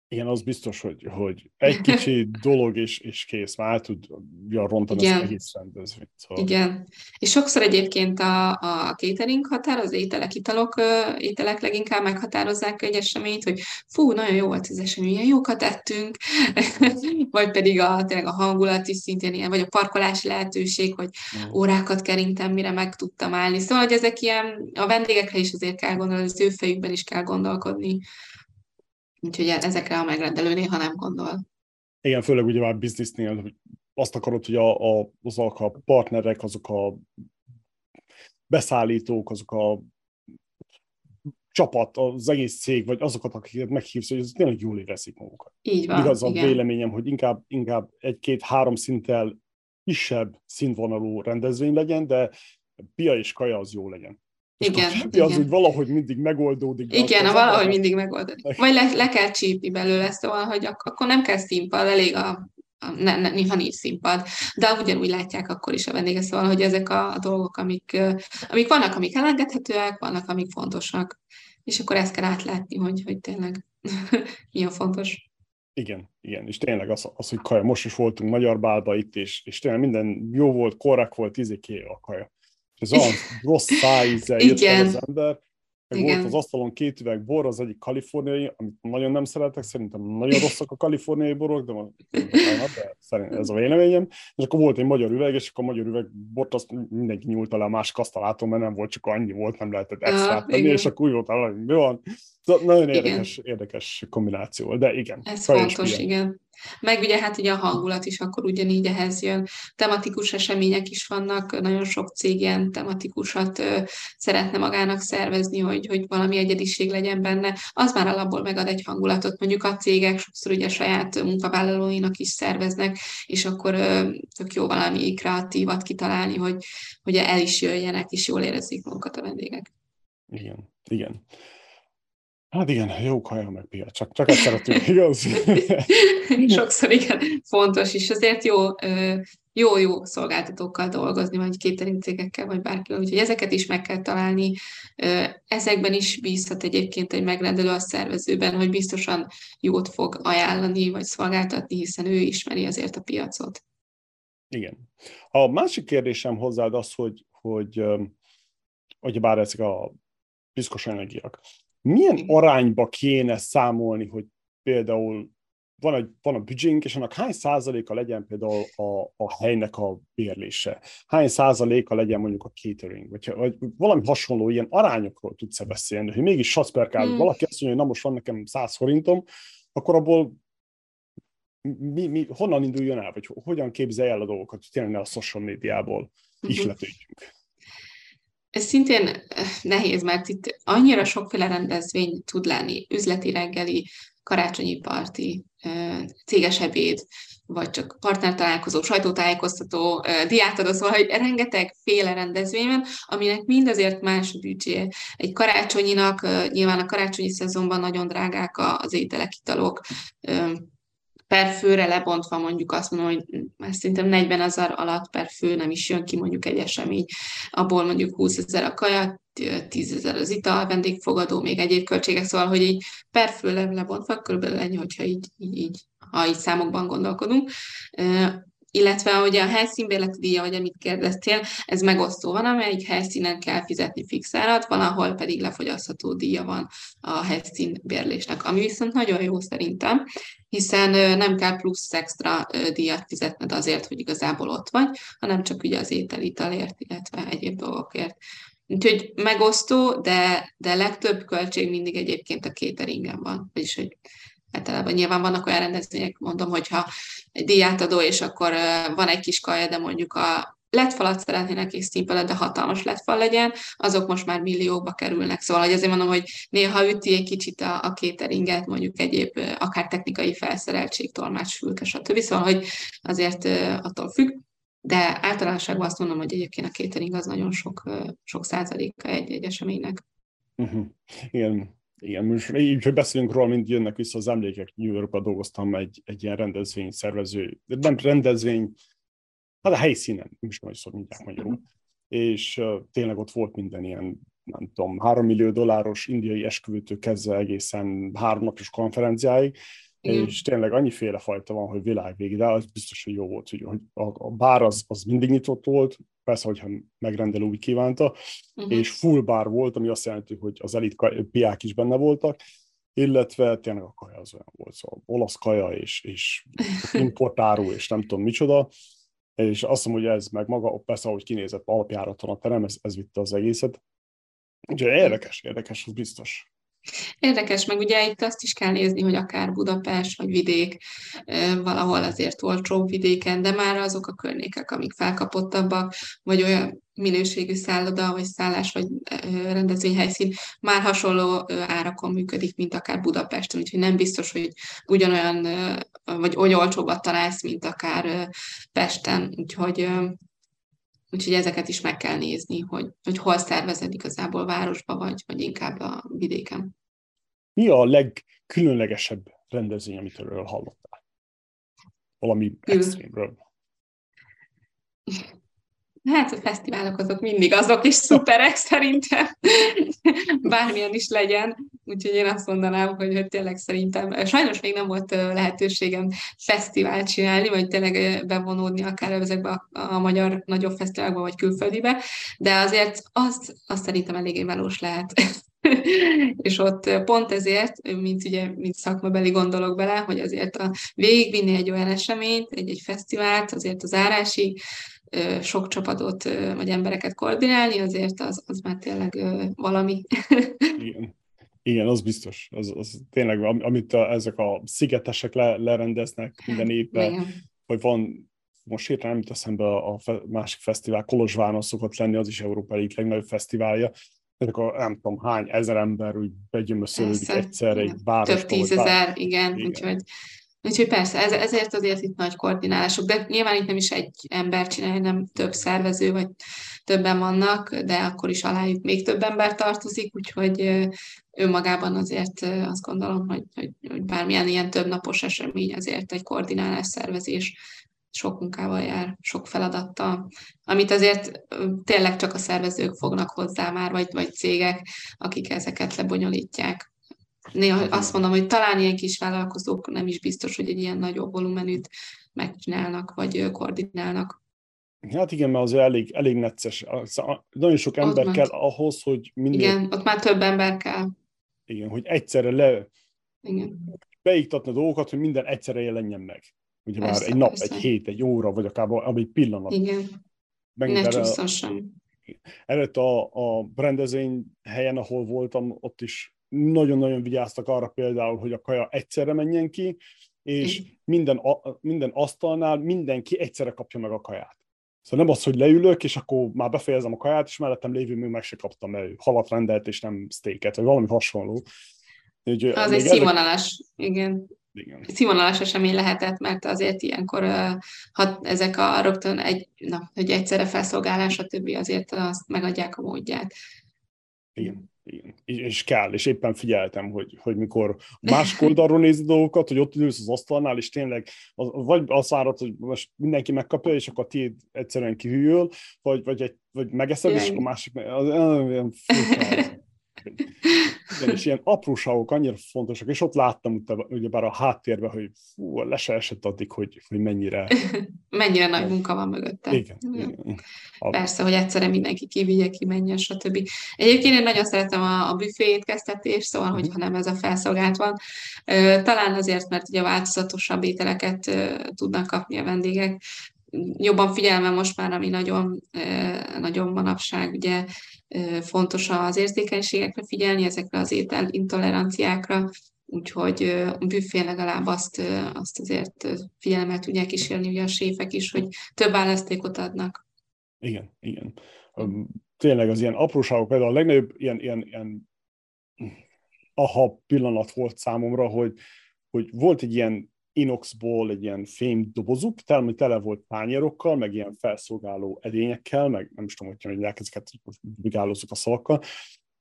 Igen, az biztos, hogy, hogy egy kicsi dolog és, és kész, már tudja rontani Igen. az egész rendezvényt. Szóval. Igen. És sokszor egyébként a, a catering határ, az ételek, italok, ételek leginkább meghatározzák egy eseményt, hogy fú, nagyon jó volt az esemény, milyen jókat ettünk, vagy pedig a, tényleg a hangulat is szintén ilyen, vagy a parkolási lehetőség, hogy mm. órákat kerintem, mire meg tudtam állni. Szóval, hogy ezek ilyen, a vendégekre is azért kell gondolni, az ő fejükben is kell gondolkodni. Úgyhogy ezekre a megrendelő néha nem gondol. Igen, főleg ugye már biznisznél, hogy azt akarod, hogy a, a, azok a partnerek, azok a beszállítók, azok a csapat, az egész cég, vagy azokat, akiket meghívsz, hogy ez tényleg jól érezik magukat. Így van, Igaz a véleményem, hogy inkább, inkább egy-két-három szinttel kisebb színvonalú rendezvény legyen, de pia és kaja az jó legyen. Igen, a igen. az úgy valahogy mindig megoldódik. Igen, valahogy mindig megoldódik. Vagy le, le kell csípni belőle, szóval, hogy ak- akkor nem kell színpad, elég a ne, ne, néha nincs színpad, de ugyanúgy látják akkor is a vendégek, szóval, hogy ezek a, a dolgok, amik, amik vannak, amik elengedhetőek, vannak, amik fontosak, és akkor ezt kell átlátni, hogy, hogy tényleg mi a fontos. Igen, igen, és tényleg az, az hogy kaja, most is voltunk Magyar Bálba itt, és, és tényleg minden jó volt, korrekt volt, izé a kaja. És olyan rossz szájízzel jött az ember, meg Igen. volt az asztalon két üveg bor, az egyik kaliforniai, amit nagyon nem szeretek, szerintem nagyon rosszak a kaliforniai borok, de, de szerintem ez a véleményem. És akkor volt egy magyar üveg, és akkor a magyar üveg bort azt mindenki nyúlt alá a másik asztaláton, mert nem volt csak annyi volt, nem lehetett extra tenni, és akkor úgy volt, hogy mi van. Szóval nagyon érdekes, érdekes kombináció, de igen. Ez fontos, igen. Meg ugye hát ugye a hangulat is akkor ugyanígy ehhez jön. Tematikus események is vannak, nagyon sok cég ilyen tematikusat ö, szeretne magának szervezni, hogy, hogy valami egyediség legyen benne. Az már alapból megad egy hangulatot. Mondjuk a cégek sokszor ugye saját munkavállalóinak is szerveznek, és akkor ö, tök jó valami kreatívat kitalálni, hogy, hogy el is jöjjenek, és jól érezzék magukat a vendégek. Igen, igen. Hát igen, jó kaja meg pia, csak, csak ezt szeretünk, igaz? Sokszor igen, fontos, és azért jó, jó, jó szolgáltatókkal dolgozni, vagy catering cégekkel, vagy bárkivel, úgyhogy ezeket is meg kell találni. Ezekben is bízhat egyébként egy megrendelő a szervezőben, hogy biztosan jót fog ajánlani, vagy szolgáltatni, hiszen ő ismeri azért a piacot. Igen. A másik kérdésem hozzád az, hogy, hogy, hogy bár ezek a piszkos energiák, milyen arányba kéne számolni, hogy például van, egy, van a büdzsénk, és annak hány százaléka legyen például a, a helynek a bérlése? Hány százaléka legyen mondjuk a catering? Vagy, vagy valami hasonló ilyen arányokról tudsz-e beszélni, hogy mégis satsz per hmm. valaki azt mondja, hogy na most van nekem 100 forintom, akkor abból mi, mi, honnan induljon el, vagy hogyan képzelj el a dolgokat, hogy tényleg ne a social médiából uh-huh. ihletődjünk? Ez szintén eh, nehéz, mert itt annyira sokféle rendezvény tud lenni, üzleti reggeli, karácsonyi parti, eh, céges ebéd, vagy csak partnertalálkozó, sajtótájékoztató, eh, diátadó, szóval, hogy rengeteg féle rendezvény van, aminek mind azért más a. Egy karácsonyinak, nyilván a karácsonyi szezonban nagyon drágák az ételek, italok, per főre lebontva mondjuk azt mondom, hogy már szerintem 40 ezer alatt per fő nem is jön ki mondjuk egy esemény, abból mondjuk 20 ezer a kaja, 10 ezer az ital, vendégfogadó, még egyéb költségek, szóval, hogy így per fő lebontva körülbelül ennyi, hogyha így, így, így, ha így számokban gondolkodunk illetve ugye a helyszínbérleti díja, vagy amit kérdeztél, ez megosztó. Van, amelyik helyszínen kell fizetni fix árat, van, ahol pedig lefogyasztható díja van a helyszínbérlésnek, ami viszont nagyon jó szerintem, hiszen nem kell plusz extra díjat fizetned azért, hogy igazából ott vagy, hanem csak ugye az ételitalért, illetve egyéb dolgokért. Úgyhogy megosztó, de, de legtöbb költség mindig egyébként a cateringen van, vagyis hogy általában nyilván vannak olyan rendezvények, mondom, hogyha díjátadó, és akkor van egy kis kaja, de mondjuk a letfalat szeretnének és színpalat, de hatalmas letfal legyen, azok most már milliókba kerülnek. Szóval hogy azért mondom, hogy néha üti egy kicsit a, a cateringet, mondjuk egyéb akár technikai felszereltség, tolmács, fülke, stb. Szóval, hogy azért attól függ. De általánosságban azt mondom, hogy egyébként a catering az nagyon sok, sok százaléka egy-egy eseménynek. Uh-huh. Igen, igen, most így, hogy beszélünk róla, mint jönnek vissza az emlékek, New Yorkban dolgoztam egy, egy ilyen rendezvény szervező, nem rendezvény, hát a helyszínen, nem is hogy szó mindjárt magyarul, és uh, tényleg ott volt minden ilyen, nem tudom, három millió dolláros indiai esküvőtől kezdve egészen háromnapos konferenciáig, igen. és tényleg annyiféle fajta van, hogy világvégig, de az biztos, hogy jó volt, hogy a, a bár az, az mindig nyitott volt, persze, hogyha megrendelő úgy kívánta, uh-huh. és full bar volt, ami azt jelenti, hogy az elit piák is benne voltak, illetve tényleg a kaja az olyan volt, szóval olasz kaja és, és importáru, és nem tudom micsoda, és azt mondom, hogy ez meg maga, persze, ahogy kinézett alapjáraton a terem, ez, ez vitte az egészet. Úgyhogy érdekes, érdekes, az biztos. Érdekes, meg ugye itt azt is kell nézni, hogy akár Budapest vagy vidék, valahol azért olcsóbb vidéken, de már azok a környékek, amik felkapottabbak, vagy olyan minőségű szálloda, vagy szállás, vagy rendezvényhelyszín már hasonló árakon működik, mint akár Budapesten, úgyhogy nem biztos, hogy ugyanolyan, vagy olyan olcsóbbat találsz, mint akár Pesten, úgyhogy Úgyhogy ezeket is meg kell nézni, hogy, hogy hol szervezed igazából városba, vagy, vagy inkább a vidéken. Mi a legkülönlegesebb rendezvény, amit erről hallottál? Valami extrémről. Hát a fesztiválok azok mindig azok is szuperek szerintem, bármilyen is legyen. Úgyhogy én azt mondanám, hogy, hogy tényleg szerintem, sajnos még nem volt lehetőségem fesztivált csinálni, vagy tényleg bevonódni akár ezekbe a, a magyar nagyobb fesztiválokba, vagy külföldibe, de azért azt, azt szerintem eléggé valós lehet. és ott pont ezért, mint ugye, mint szakmabeli gondolok bele, hogy azért a végigvinni egy olyan eseményt, egy, egy fesztivált, azért az árásig, sok csapatot vagy embereket koordinálni, azért az, az már tényleg valami. Igen. Igen, az biztos. Az, az tényleg, amit a, ezek a szigetesek le, lerendeznek minden évben, Igen. hogy van, most hirtelen nem jut eszembe a, a másik fesztivál, Kolozsváron szokott lenni, az is Európa egyik legnagyobb fesztiválja, ezek a nem tudom hány ezer ember úgy begyömöszölődik egyszerre egy városba. Több tízezer, igen, igen. Úgyhogy Úgyhogy persze, ez, ezért azért itt nagy koordinálások, de nyilván itt nem is egy ember csinálja, nem több szervező, vagy többen vannak, de akkor is alájuk még több ember tartozik, úgyhogy önmagában azért azt gondolom, hogy, hogy, hogy bármilyen ilyen több napos esemény azért egy koordinálás szervezés sok munkával jár, sok feladattal, amit azért tényleg csak a szervezők fognak hozzá már, vagy, vagy cégek, akik ezeket lebonyolítják néha azt mondom, hogy talán ilyen kis vállalkozók nem is biztos, hogy egy ilyen nagyobb volumenűt megcsinálnak, vagy koordinálnak. Hát igen, mert azért elég, elég necces. Nagyon sok ember kell ahhoz, hogy minél... Igen, ott már több ember kell. Igen, hogy egyszerre le... Igen. Beiktatni a dolgokat, hogy minden egyszerre jelenjen meg. Ugye persze, már egy nap, persze. egy hét, egy óra, vagy akár egy pillanat. Igen. ne csúszson sem. Előtt a, a rendezvény helyen, ahol voltam, ott is nagyon-nagyon vigyáztak arra például, hogy a kaja egyszerre menjen ki, és minden, minden asztalnál mindenki egyszerre kapja meg a kaját. Szóval nem az, hogy leülök, és akkor már befejezem a kaját, és mellettem lévő még meg se kaptam, mert halat rendelt, és nem steaket, vagy valami hasonló. Úgy, az egy színvonalas, ezek... igen. Igen. Színvonalas esemény lehetett, mert azért ilyenkor, ha ezek a rögtön egy, na, hogy egyszerre felszolgálás, stb. azért azt megadják a módját. Igen. És kell, és éppen figyeltem, hogy, hogy mikor másik oldalról nézi dolgokat, hogy ott ülsz az asztalnál, és tényleg az, vagy azt várod, hogy most mindenki megkapja, és akkor tiéd egyszerűen kihűl, vagy, vagy, egy, vagy megeszed, és a másik az, olyan igen, és ilyen apróságok annyira fontosak, és ott láttam ugyebár a háttérben, hogy fú, le se esett addig, hogy, hogy mennyire... mennyire nagy munka van mögötte. Igen, igen. Persze, hogy egyszerre mindenki kivigye, ki menjen, stb. Egyébként én nagyon szeretem a, a büfé étkeztetést, szóval, uh-huh. hogyha nem ez a felszolgált van. Talán azért, mert ugye változatosabb ételeket tudnak kapni a vendégek, jobban figyelme most már, ami nagyon, nagyon manapság, ugye fontos az érzékenységekre figyelni, ezekre az étel intoleranciákra, úgyhogy a büfé legalább azt, azt azért figyelemmel tudják kísérni ugye a séfek is, hogy több választékot adnak. Igen, igen. Tényleg az ilyen apróságok, például a legnagyobb ilyen, ilyen, ilyen aha pillanat volt számomra, hogy, hogy volt egy ilyen inoxból egy ilyen fém dobozuk, tele, tele volt tányérokkal, meg ilyen felszolgáló edényekkel, meg nem is tudom, hogy mondják ezeket, most vigálózok a szavakkal,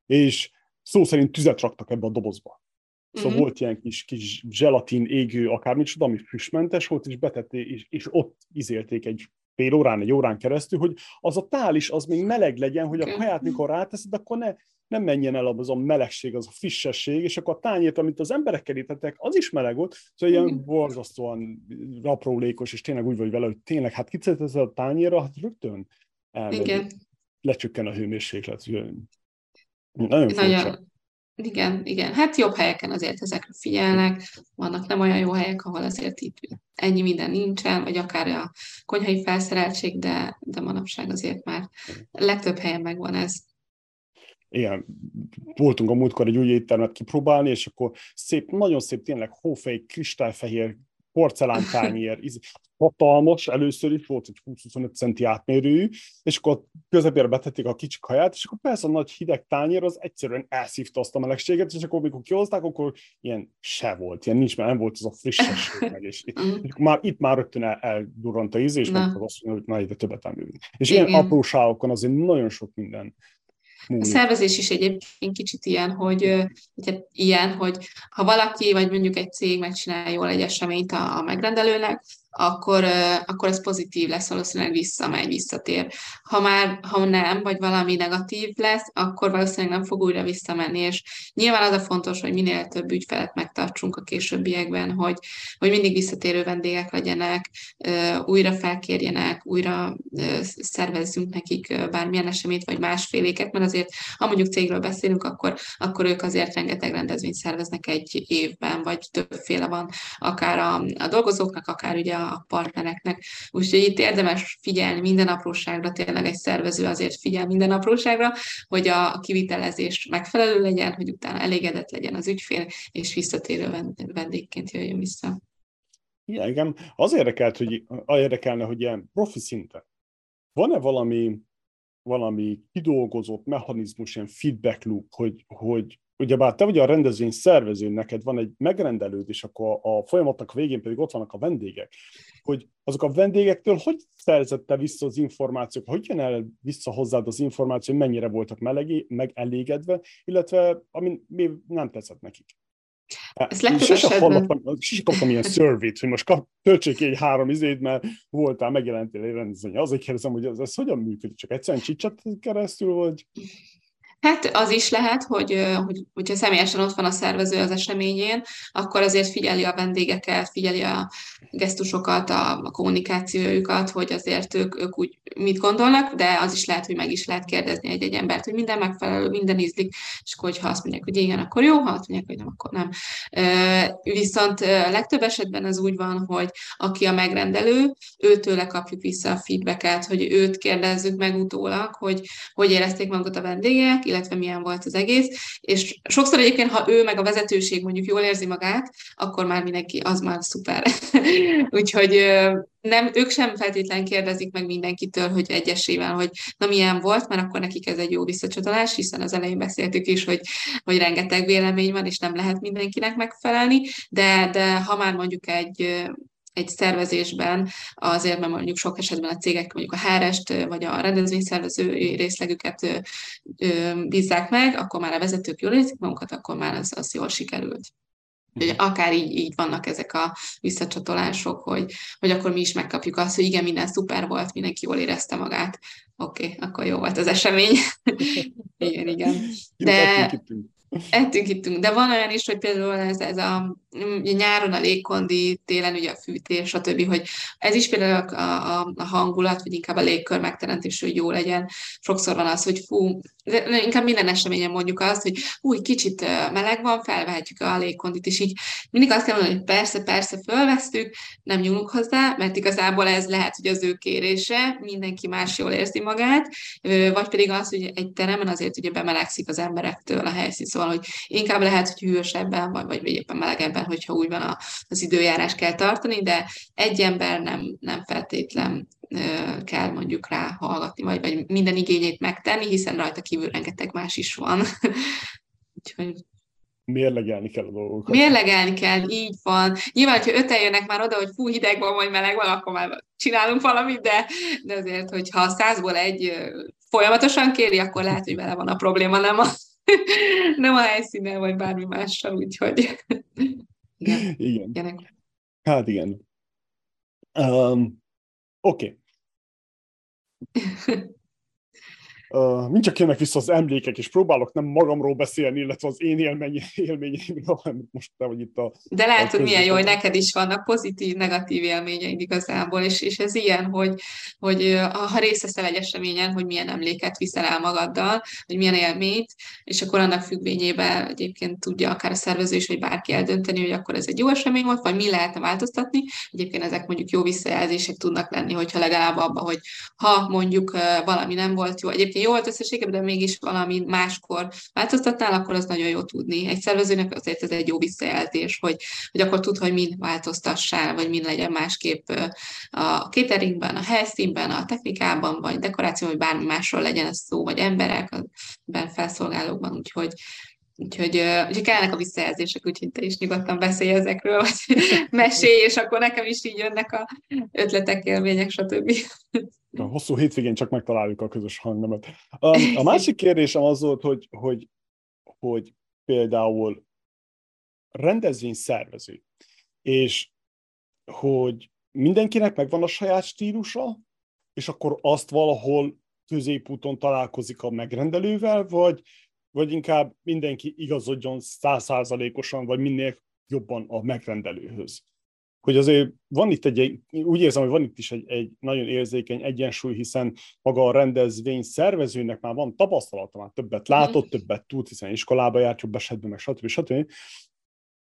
és szó szerint tüzet raktak ebbe a dobozba. Szóval mm-hmm. volt ilyen kis, kis zselatin égő akármicsoda, ami füstmentes volt, és betették, és, és ott izélték egy fél órán, egy órán keresztül, hogy az a tál is az még meleg legyen, hogy a kaját mikor ráteszed, akkor ne, nem menjen el az a melegség, az a frissesség, és akkor a tányért, amit az emberek kerítettek, az is meleg volt, szóval ilyen borzasztóan raprólékos, és tényleg úgy vagy vele, hogy tényleg, hát kicsit ez a tányéra, hát rögtön elmegy, Igen. lecsökken a hőmérséklet. Nagyon Nagyon, igen, igen. Hát jobb helyeken azért ezekre figyelnek, vannak nem olyan jó helyek, ahol azért itt ennyi minden nincsen, vagy akár a konyhai felszereltség, de, de manapság azért már legtöbb helyen megvan ez. ilyen, voltunk a múltkor egy új éttermet kipróbálni, és akkor szép, nagyon szép, tényleg hófej, kristályfehér porcelántányér, hatalmas, először is volt egy 20-25 centi átmérőjű, és akkor közepére betették a kicsi kaját, és akkor persze a nagy hideg tányér az egyszerűen elszívta azt a melegséget, és akkor mikor kihozták, akkor ilyen se volt, ilyen nincs, mert nem volt az a frissesség meg, és, és már itt már rögtön el, eldurrant a íz, és mondta azt mondja, hogy na ide többet nem És Igen. ilyen apróságokon azért nagyon sok minden a szervezés is egyébként kicsit ilyen, hogy, hogy ilyen, hogy ha valaki, vagy mondjuk egy cég megcsinál jól egy eseményt a, a megrendelőnek, akkor, akkor ez pozitív lesz, valószínűleg visszamegy, visszatér. Ha már, ha nem, vagy valami negatív lesz, akkor valószínűleg nem fog újra visszamenni, és nyilván az a fontos, hogy minél több ügyfelet megtartsunk a későbbiekben, hogy, hogy mindig visszatérő vendégek legyenek, újra felkérjenek, újra szervezzünk nekik bármilyen eseményt, vagy másféléket, mert azért, ha mondjuk cégről beszélünk, akkor, akkor ők azért rengeteg rendezvényt szerveznek egy évben, vagy többféle van, akár a, a dolgozóknak, akár ugye a partnereknek. Úgyhogy itt érdemes figyelni minden apróságra, tényleg egy szervező azért figyel minden apróságra, hogy a kivitelezés megfelelő legyen, hogy utána elégedett legyen az ügyfél, és visszatérő vendégként jöjjön vissza. Igen, igen. Az érdekelt, hogy, érdekelne, hogy ilyen profi szinten van-e valami, valami kidolgozott mechanizmus, ilyen feedback loop, hogy, hogy ugyebár te vagy a rendezvény szervező, neked van egy megrendelőd, és akkor a folyamatnak a végén pedig ott vannak a vendégek, hogy azok a vendégektől hogy szerzette vissza az információk, hogy jön el vissza hozzád az információ, mennyire voltak melegé, megelégedve, illetve ami még nem tetszett nekik. Ez legtöbb esetben... Sose kaptam ilyen survey hogy most kap, töltsék egy három izét, mert voltál, megjelentél egy rendezvény. Azért kérdezem, hogy ez, ez hogyan működik, csak egyszerűen csicsat keresztül, vagy... Hát az is lehet, hogy, hogy hogyha személyesen ott van a szervező az eseményén, akkor azért figyeli a vendégeket, figyeli a gesztusokat, a, a kommunikációjukat, hogy azért ők, ők úgy mit gondolnak, de az is lehet, hogy meg is lehet kérdezni egy-egy embert, hogy minden megfelelő, minden ízlik, és akkor, hogyha azt mondják, hogy igen, akkor jó, ha azt mondják, hogy nem, akkor nem. Viszont a legtöbb esetben az úgy van, hogy aki a megrendelő, őtőle kapjuk vissza a feedbacket, hogy őt kérdezzük meg utólag, hogy hogy érezték magukat a vendégek, illetve milyen volt az egész, és sokszor egyébként, ha ő meg a vezetőség mondjuk jól érzi magát, akkor már mindenki, az már szuper. Úgyhogy nem, ők sem feltétlenül kérdezik meg mindenkitől, hogy egyesével, hogy na milyen volt, mert akkor nekik ez egy jó visszacsatolás, hiszen az elején beszéltük is, hogy, hogy rengeteg vélemény van, és nem lehet mindenkinek megfelelni, de, de ha már mondjuk egy egy szervezésben, azért, mert mondjuk sok esetben a cégek mondjuk a hr vagy a rendezvényszervező részlegüket bízzák meg, akkor már a vezetők jól érzik magukat, akkor már az, az jól sikerült. Úgyhogy mhm. akár így, így vannak ezek a visszacsatolások, hogy, hogy akkor mi is megkapjuk azt, hogy igen, minden szuper volt, mindenki jól érezte magát. Oké, okay, akkor jó volt az esemény. igen, igen. De, Ettünk, ittünk, de van olyan is, hogy például ez, ez a nyáron a légkondi, télen ugye a fűtés, stb., hogy ez is például a, a, a hangulat, vagy inkább a légkör megteremtés, hogy jó legyen. Sokszor van az, hogy fú, de inkább minden eseményen mondjuk azt, hogy új, kicsit meleg van, felvehetjük a légkondit, és így mindig azt kell mondani, hogy persze, persze, fölvesztük, nem nyúlunk hozzá, mert igazából ez lehet, hogy az ő kérése, mindenki más jól érzi magát, vagy pedig az, hogy egy teremen azért ugye bemelegszik az emberektől a helyszín, szóval, hogy inkább lehet, hogy hűvösebben, vagy, vagy éppen melegebben, hogyha úgy van az időjárás kell tartani, de egy ember nem, nem feltétlen kell mondjuk rá hallgatni, vagy, vagy minden igényét megtenni, hiszen rajta kívül rengeteg más is van. Úgyhogy Mérlegelni kell a dolgokat. Mérlegelni kell, így van. Nyilván, hogyha öten jönnek már oda, hogy fú, hideg van, vagy meleg van, akkor már csinálunk valamit, de, de azért, hogyha a százból egy folyamatosan kéri, akkor lehet, hogy vele van a probléma, nem a, nem a helyszínen, vagy bármi mással, úgyhogy igen. igen. Hát igen. Um, Oké. Okay. Uh, mind csak jönnek vissza az emlékek, és próbálok nem magamról beszélni, illetve az én élmény, élményeimről, hanem most te vagy itt a... De lehet, hogy milyen jó, hogy neked is vannak pozitív, negatív élményeid igazából, és, és ez ilyen, hogy, hogy ha részt veszel egy eseményen, hogy milyen emléket viszel el magaddal, hogy milyen élményt, és akkor annak függvényében egyébként tudja akár a szervező is, vagy bárki eldönteni, hogy akkor ez egy jó esemény volt, vagy mi lehetne változtatni. Egyébként ezek mondjuk jó visszajelzések tudnak lenni, hogyha legalább abban, hogy ha mondjuk valami nem volt jó, egyébként jó volt összességében, de mégis valami máskor változtatnál, akkor az nagyon jó tudni. Egy szervezőnek azért ez egy jó visszajelzés, hogy, hogy akkor tud, hogy mind változtassál, vagy mind legyen másképp a cateringben, a helyszínben, a technikában, vagy dekoráció, vagy bármi másról legyen ez szó, vagy emberekben, felszolgálókban, úgyhogy Úgyhogy, úgyhogy kellene a visszajelzések, úgyhogy te is nyugodtan beszélj ezekről, vagy mesélj, és akkor nekem is így jönnek a ötletek, élmények, stb. A hosszú hétvégén csak megtaláljuk a közös hangnemet. A, a másik kérdésem az volt, hogy, hogy, hogy például rendezvény szervező, és hogy mindenkinek megvan a saját stílusa, és akkor azt valahol középúton találkozik a megrendelővel, vagy, vagy inkább mindenki igazodjon százszázalékosan, vagy minél jobban a megrendelőhöz. Hogy azért van itt egy, úgy érzem, hogy van itt is egy, egy nagyon érzékeny egyensúly, hiszen maga a rendezvény szervezőnek már van tapasztalata, már többet látott, többet tud, hiszen iskolába járt jobb esetben, meg stb. stb.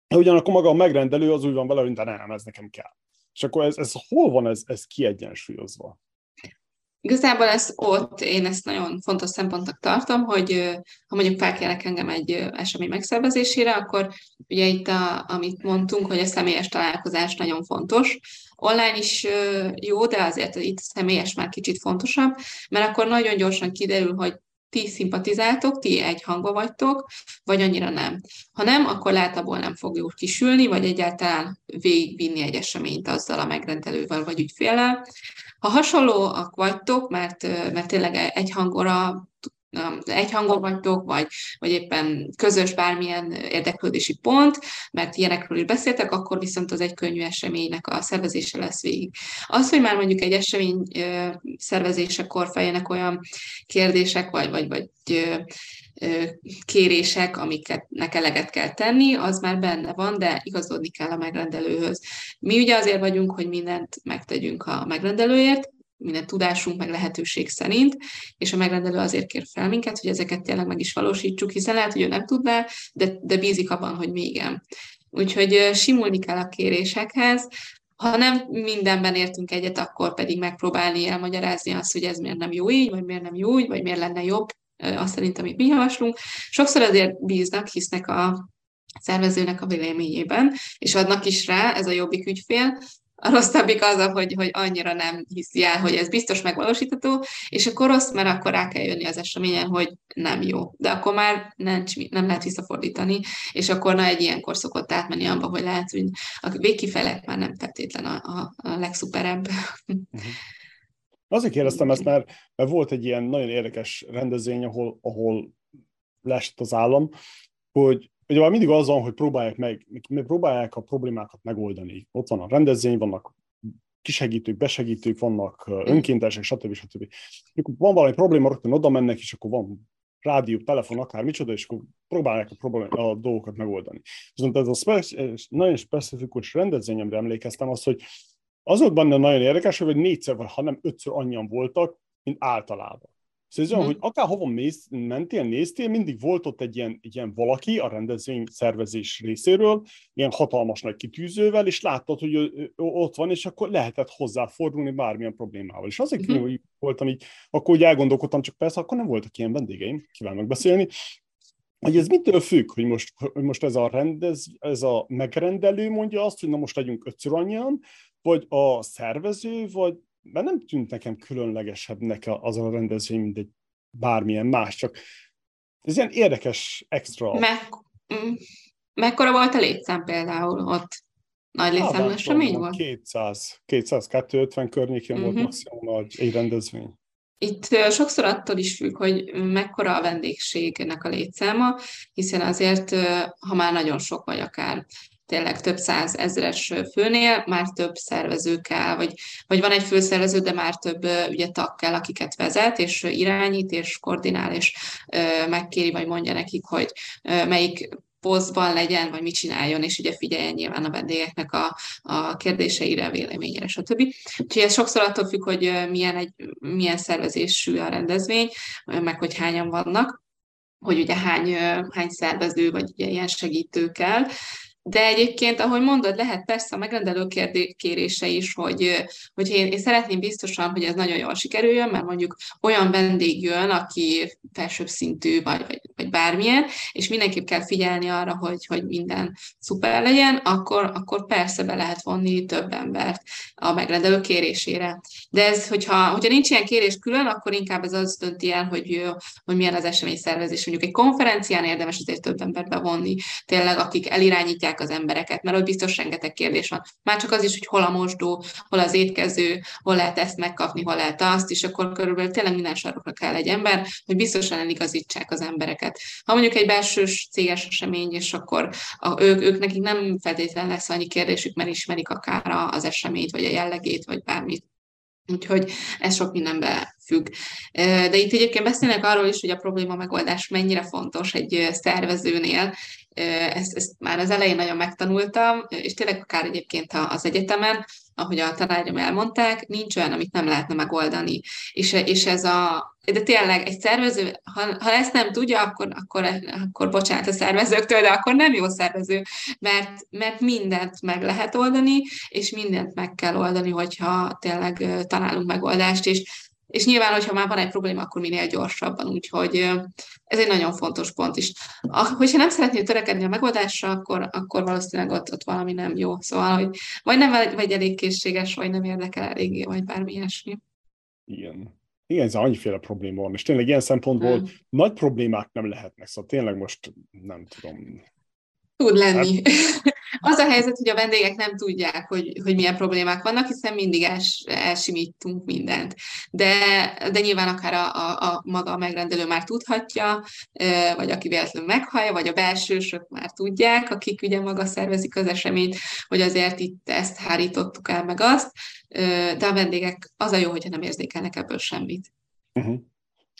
De ugyanakkor maga a megrendelő az úgy van vele, hogy nem, ez nekem kell. És akkor ez, ez hol van ez, ez kiegyensúlyozva? Igazából ez ott, én ezt nagyon fontos szempontnak tartom, hogy ha mondjuk felkérek engem egy esemény megszervezésére, akkor ugye itt, a, amit mondtunk, hogy a személyes találkozás nagyon fontos. Online is jó, de azért itt személyes már kicsit fontosabb, mert akkor nagyon gyorsan kiderül, hogy ti szimpatizáltok, ti egy hangba vagytok, vagy annyira nem. Ha nem, akkor lehet abból nem fog jól kisülni, vagy egyáltalán végigvinni egy eseményt azzal a megrendelővel vagy ügyféllel. Ha hasonlóak vagytok, mert, mert tényleg egy hangora egy hangon vagytok, vagy, vagy éppen közös bármilyen érdeklődési pont, mert ilyenekről is beszéltek, akkor viszont az egy könnyű eseménynek a szervezése lesz végig. Az, hogy már mondjuk egy esemény szervezésekor fejjenek olyan kérdések, vagy, vagy, vagy kérések, amiket eleget kell tenni, az már benne van, de igazodni kell a megrendelőhöz. Mi ugye azért vagyunk, hogy mindent megtegyünk a megrendelőért, minden tudásunk, meg lehetőség szerint, és a megrendelő azért kér fel minket, hogy ezeket tényleg meg is valósítsuk, hiszen lehet, hogy ő nem tudná, de, de bízik abban, hogy mégem. Úgyhogy simulni kell a kérésekhez, ha nem mindenben értünk egyet, akkor pedig megpróbálni elmagyarázni azt, hogy ez miért nem jó így, vagy miért nem jó így, vagy miért lenne jobb azt szerint, amit mi javaslunk. Sokszor azért bíznak, hisznek a szervezőnek a véleményében, és adnak is rá, ez a jobbik ügyfél, a rosszabbik az, hogy, hogy annyira nem hiszi el, hogy ez biztos megvalósítható, és akkor rossz, mert akkor rá kell jönni az eseményen, hogy nem jó. De akkor már nem, nem lehet visszafordítani, és akkor na egy ilyenkor szokott átmenni abba, hogy lehet, hogy a végkifelek már nem feltétlen a, a, a legszuperebb. Uh-huh. Azért kérdeztem ezt, mert, mert volt egy ilyen nagyon érdekes rendezvény, ahol, ahol lesett az állam, hogy ugye mindig az van, hogy próbálják meg, próbálják a problémákat megoldani. Ott van a rendezvény, vannak kisegítők, besegítők, vannak önkéntesek, stb. stb. Mikor van valami probléma, rögtön oda mennek, és akkor van rádió, telefon, akár micsoda, és akkor próbálják a, problém, a dolgokat megoldani. Viszont ez a speci- nagyon specifikus rendezvény, amire emlékeztem, az, hogy az volt benne nagyon érdekes, hogy négyszer, vagy ha nem ötször annyian voltak, mint általában. Szóval ez olyan, hmm. hogy akárhova mész, mentél, néztél, mindig volt ott egy ilyen, egy ilyen valaki a rendezvény szervezés részéről, ilyen hatalmas nagy kitűzővel, és láttad, hogy ő, ott van, és akkor lehetett hozzáfordulni bármilyen problémával. És azért hmm. hogy voltam így, akkor úgy elgondolkodtam, csak persze akkor nem voltak ilyen vendégeim, kívánok beszélni, hogy ez mitől függ, hogy most, hogy most ez a rendez, ez a megrendelő mondja azt, hogy na most legyünk ötször annyian, vagy a szervező, vagy mert nem tűnt nekem különlegesebbnek az a rendezvény, mint egy bármilyen más, csak ez ilyen érdekes, extra. Mm, mekkora volt a létszám például ott? Nagy létszám esemény volt? 200, 200 250 környékén uh-huh. volt mhm. maximum egy, egy rendezvény. Itt sokszor attól is függ, hogy mekkora a vendégségnek a létszáma, hiszen azért, ha már nagyon sok vagy akár tényleg több száz ezres főnél már több szervező kell, vagy, vagy van egy főszervező, de már több ugye tag kell, akiket vezet, és irányít, és koordinál, és megkéri, vagy mondja nekik, hogy melyik posztban legyen, vagy mit csináljon, és ugye figyeljen nyilván a vendégeknek a, a kérdéseire, véleményére, stb. Úgyhogy ez sokszor attól függ, hogy milyen, egy, milyen szervezésű a rendezvény, meg hogy hányan vannak, hogy ugye hány, hány szervező, vagy ugye ilyen segítő kell, de egyébként, ahogy mondod, lehet persze a megrendelő kérése is, hogy, hogy én, én szeretném biztosan, hogy ez nagyon jól sikerüljön, mert mondjuk olyan vendég jön, aki felsőbb szintű, vagy, vagy, vagy bármilyen, és mindenképp kell figyelni arra, hogy, hogy minden szuper legyen, akkor, akkor persze be lehet vonni több embert a megrendelő kérésére. De ez, hogyha, hogyha nincs ilyen kérés külön, akkor inkább ez az dönti el, hogy, hogy milyen az esemény szervezés. Mondjuk egy konferencián érdemes azért több embert bevonni, tényleg, akik elirányítják az embereket, mert ott biztos rengeteg kérdés van. Már csak az is, hogy hol a mosdó, hol az étkező, hol lehet ezt megkapni, hol lehet azt, és akkor körülbelül tényleg minden sarokra kell egy ember, hogy biztosan eligazítsák az embereket. Ha mondjuk egy belsős céges esemény, és akkor a, ők, ők nekik nem feltétlenül lesz annyi kérdésük, mert ismerik akár az eseményt, vagy a jellegét, vagy bármit. Úgyhogy ez sok mindenbe függ. De itt egyébként beszélnek arról is, hogy a probléma megoldás mennyire fontos egy szervezőnél. Ezt, ezt már az elején nagyon megtanultam, és tényleg akár egyébként az egyetemen, ahogy a tanárom elmondták, nincs olyan, amit nem lehetne megoldani. És, és ez a, de tényleg egy szervező, ha, ha ezt nem tudja, akkor, akkor, akkor bocsánat a szervezőktől, de akkor nem jó szervező, mert, mert mindent meg lehet oldani, és mindent meg kell oldani, hogyha tényleg találunk megoldást, és és nyilván, hogyha már van egy probléma, akkor minél gyorsabban, úgyhogy ez egy nagyon fontos pont is. Hogyha nem szeretnél törekedni a megoldásra, akkor, akkor valószínűleg ott, ott valami nem jó. Szóval, hogy vagy nem vagy, elég készséges, vagy nem érdekel eléggé, vagy bármi ilyesmi. Igen. Igen, ez annyiféle probléma van, és tényleg ilyen szempontból hmm. nagy problémák nem lehetnek, szóval tényleg most nem tudom, Tud lenni. Hát... Az a helyzet, hogy a vendégek nem tudják, hogy, hogy milyen problémák vannak, hiszen mindig els, elsimítunk mindent. De, de nyilván akár a, a, a maga a megrendelő már tudhatja, vagy aki véletlenül meghallja, vagy a belsősök már tudják, akik ugye maga szervezik az eseményt, hogy azért itt ezt hárítottuk el meg azt, de a vendégek az a jó, hogyha nem érzékelnek ebből semmit. Uh-huh.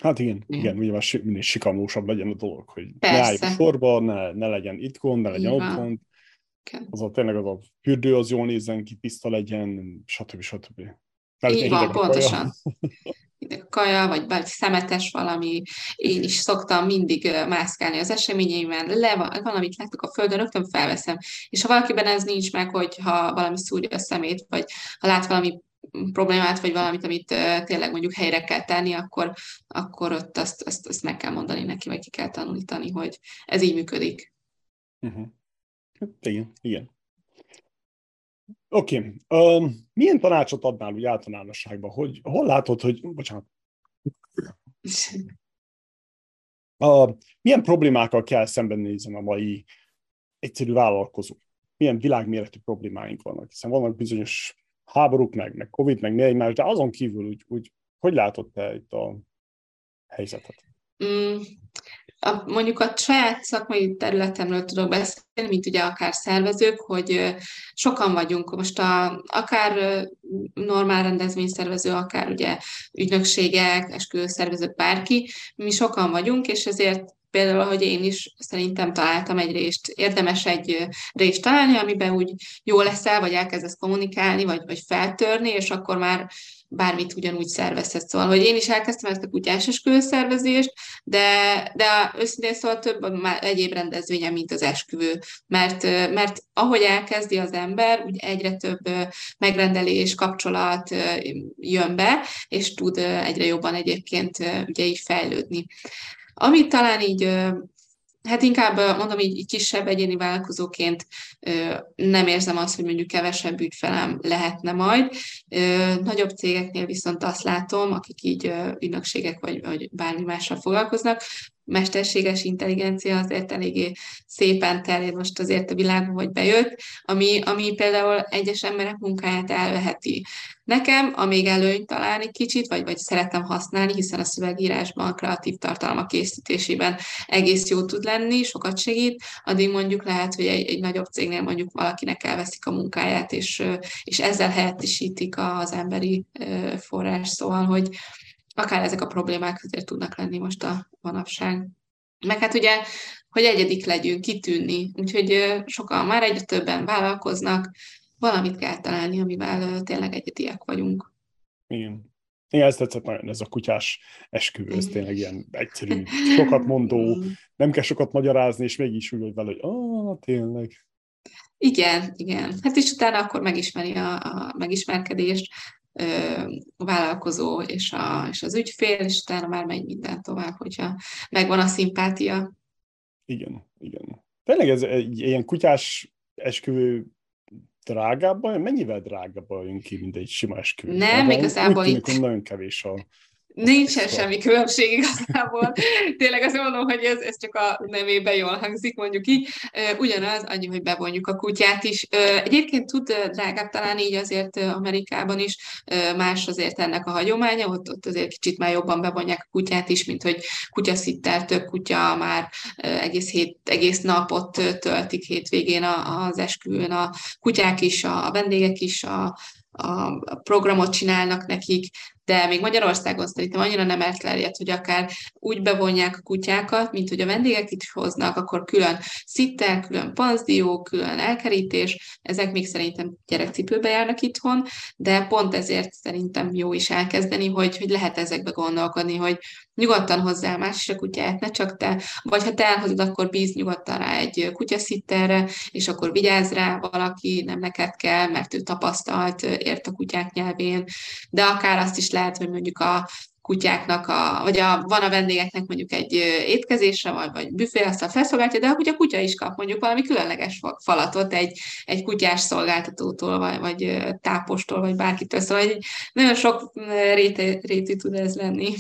Hát igen, igen, igen ugye már minél sikamósabb legyen a dolog, hogy Persze. ne álljunk sorba, ne, ne legyen itt gond, ne legyen ott gond. Az a tényleg az a fürdő az jól nézzen ki, tiszta legyen, stb. stb. Mert Így van, pontosan. Kaja. kaja, vagy, vagy szemetes valami. Én is szoktam mindig mászkálni az eseményeimen, le, valamit látok a földön, rögtön felveszem. És ha valakiben ez nincs meg, hogy ha valami szúrja a szemét, vagy ha lát valami problémát, vagy valamit, amit tényleg mondjuk helyre kell tenni, akkor, akkor ott azt, azt, azt meg kell mondani neki, vagy ki kell tanulítani, hogy ez így működik. Uh-huh. Igen, igen. Oké. Okay. Um, milyen tanácsot adnál úgy általánosságban? Hogy, hol látod, hogy... Bocsánat. Uh, milyen problémákkal kell szembenézni a mai egyszerű vállalkozó? Milyen világméretű problémáink vannak? Hiszen vannak bizonyos háborúk, meg, meg Covid, meg mi egymás, de azon kívül úgy, úgy hogy látod te itt a helyzetet? Mm, a, mondjuk a saját szakmai területemről tudok beszélni, mint ugye akár szervezők, hogy sokan vagyunk, most a, akár normál rendezvényszervező, akár ugye ügynökségek, esküvőszervezők, bárki, mi sokan vagyunk, és ezért például, hogy én is szerintem találtam egy részt, érdemes egy részt találni, amiben úgy jó leszel, vagy elkezdesz kommunikálni, vagy, vagy feltörni, és akkor már bármit ugyanúgy szervezhetsz. Szóval, hogy én is elkezdtem ezt a kutyás esküvőszervezést, de, de őszintén szóval több egyéb rendezvényen, mint az esküvő. Mert, mert ahogy elkezdi az ember, úgy egyre több megrendelés, kapcsolat jön be, és tud egyre jobban egyébként ugye így fejlődni. Amit talán így Hát inkább mondom, így, kisebb egyéni vállalkozóként nem érzem azt, hogy mondjuk kevesebb ügyfelem lehetne majd. Nagyobb cégeknél viszont azt látom, akik így ügynökségek vagy, vagy bármi mással foglalkoznak, mesterséges intelligencia azért eléggé szépen terjed most azért a világban, hogy bejött, ami, ami például egyes emberek munkáját elveheti. Nekem, amíg előny találni kicsit, vagy, vagy szeretem használni, hiszen a szövegírásban, kreatív tartalmak készítésében egész jó tud lenni, sokat segít, addig mondjuk lehet, hogy egy, egy nagyobb cégnél mondjuk valakinek elveszik a munkáját, és, és ezzel helyettesítik az emberi forrás, szóval, hogy, akár ezek a problémák azért tudnak lenni most a manapság. Meg hát ugye, hogy egyedik legyünk, kitűnni, úgyhogy sokan már egyre többen vállalkoznak, valamit kell találni, amivel tényleg egyediek vagyunk. Igen. Igen, ez tetszett nagyon, ez a kutyás esküvő, ez tényleg ilyen egyszerű, sokat mondó, nem kell sokat magyarázni, és mégis úgy vagy vele, hogy ah, tényleg. Igen, igen. Hát és utána akkor megismeri a, a megismerkedést, a vállalkozó és, a, és az ügyfél, és utána már megy minden tovább, hogyha megvan a szimpátia. Igen, igen. Tényleg ez egy ilyen kutyás esküvő drágábban? Mennyivel drágábban jön ki, mint egy sima esküvő? Nem, igazából úgy tűnik, itt... nagyon kevés a Nincsen semmi különbség igazából. Tényleg azt mondom, hogy ez, ez csak a nevében jól hangzik, mondjuk így. Ugyanaz, annyi, hogy bevonjuk a kutyát is. Egyébként tud drágább talán így azért Amerikában is, más azért ennek a hagyománya, ott, ott azért kicsit már jobban bevonják a kutyát is, mint hogy kutyaszittel több kutya már egész, hét, egész napot töltik hétvégén az esküvőn a kutyák is, a vendégek is, a, a programot csinálnak nekik, de még Magyarországon szerintem annyira nem elterjedt, hogy akár úgy bevonják a kutyákat, mint hogy a vendégek is hoznak, akkor külön szitter, külön panzdió, külön elkerítés, ezek még szerintem gyerekcipőbe járnak itthon, de pont ezért szerintem jó is elkezdeni, hogy, hogy lehet ezekbe gondolkodni, hogy nyugodtan hozzá más is a kutyát, ne csak te, vagy ha te elhozod, akkor bíz nyugodtan rá egy kutyaszitterre, és akkor vigyázz rá valaki, nem neked kell, mert ő tapasztalt, ért a kutyák nyelvén, de akár azt is lehet, hogy mondjuk a kutyáknak, a, vagy a, van a vendégeknek mondjuk egy étkezésre, vagy, vagy büféasztal felszolgáltja, de akkor a kutya is kap mondjuk valami különleges falatot egy, egy kutyás szolgáltatótól, vagy, vagy tápostól, vagy bárkitől. Szóval egy, nagyon sok réte, rétű tud ez lenni.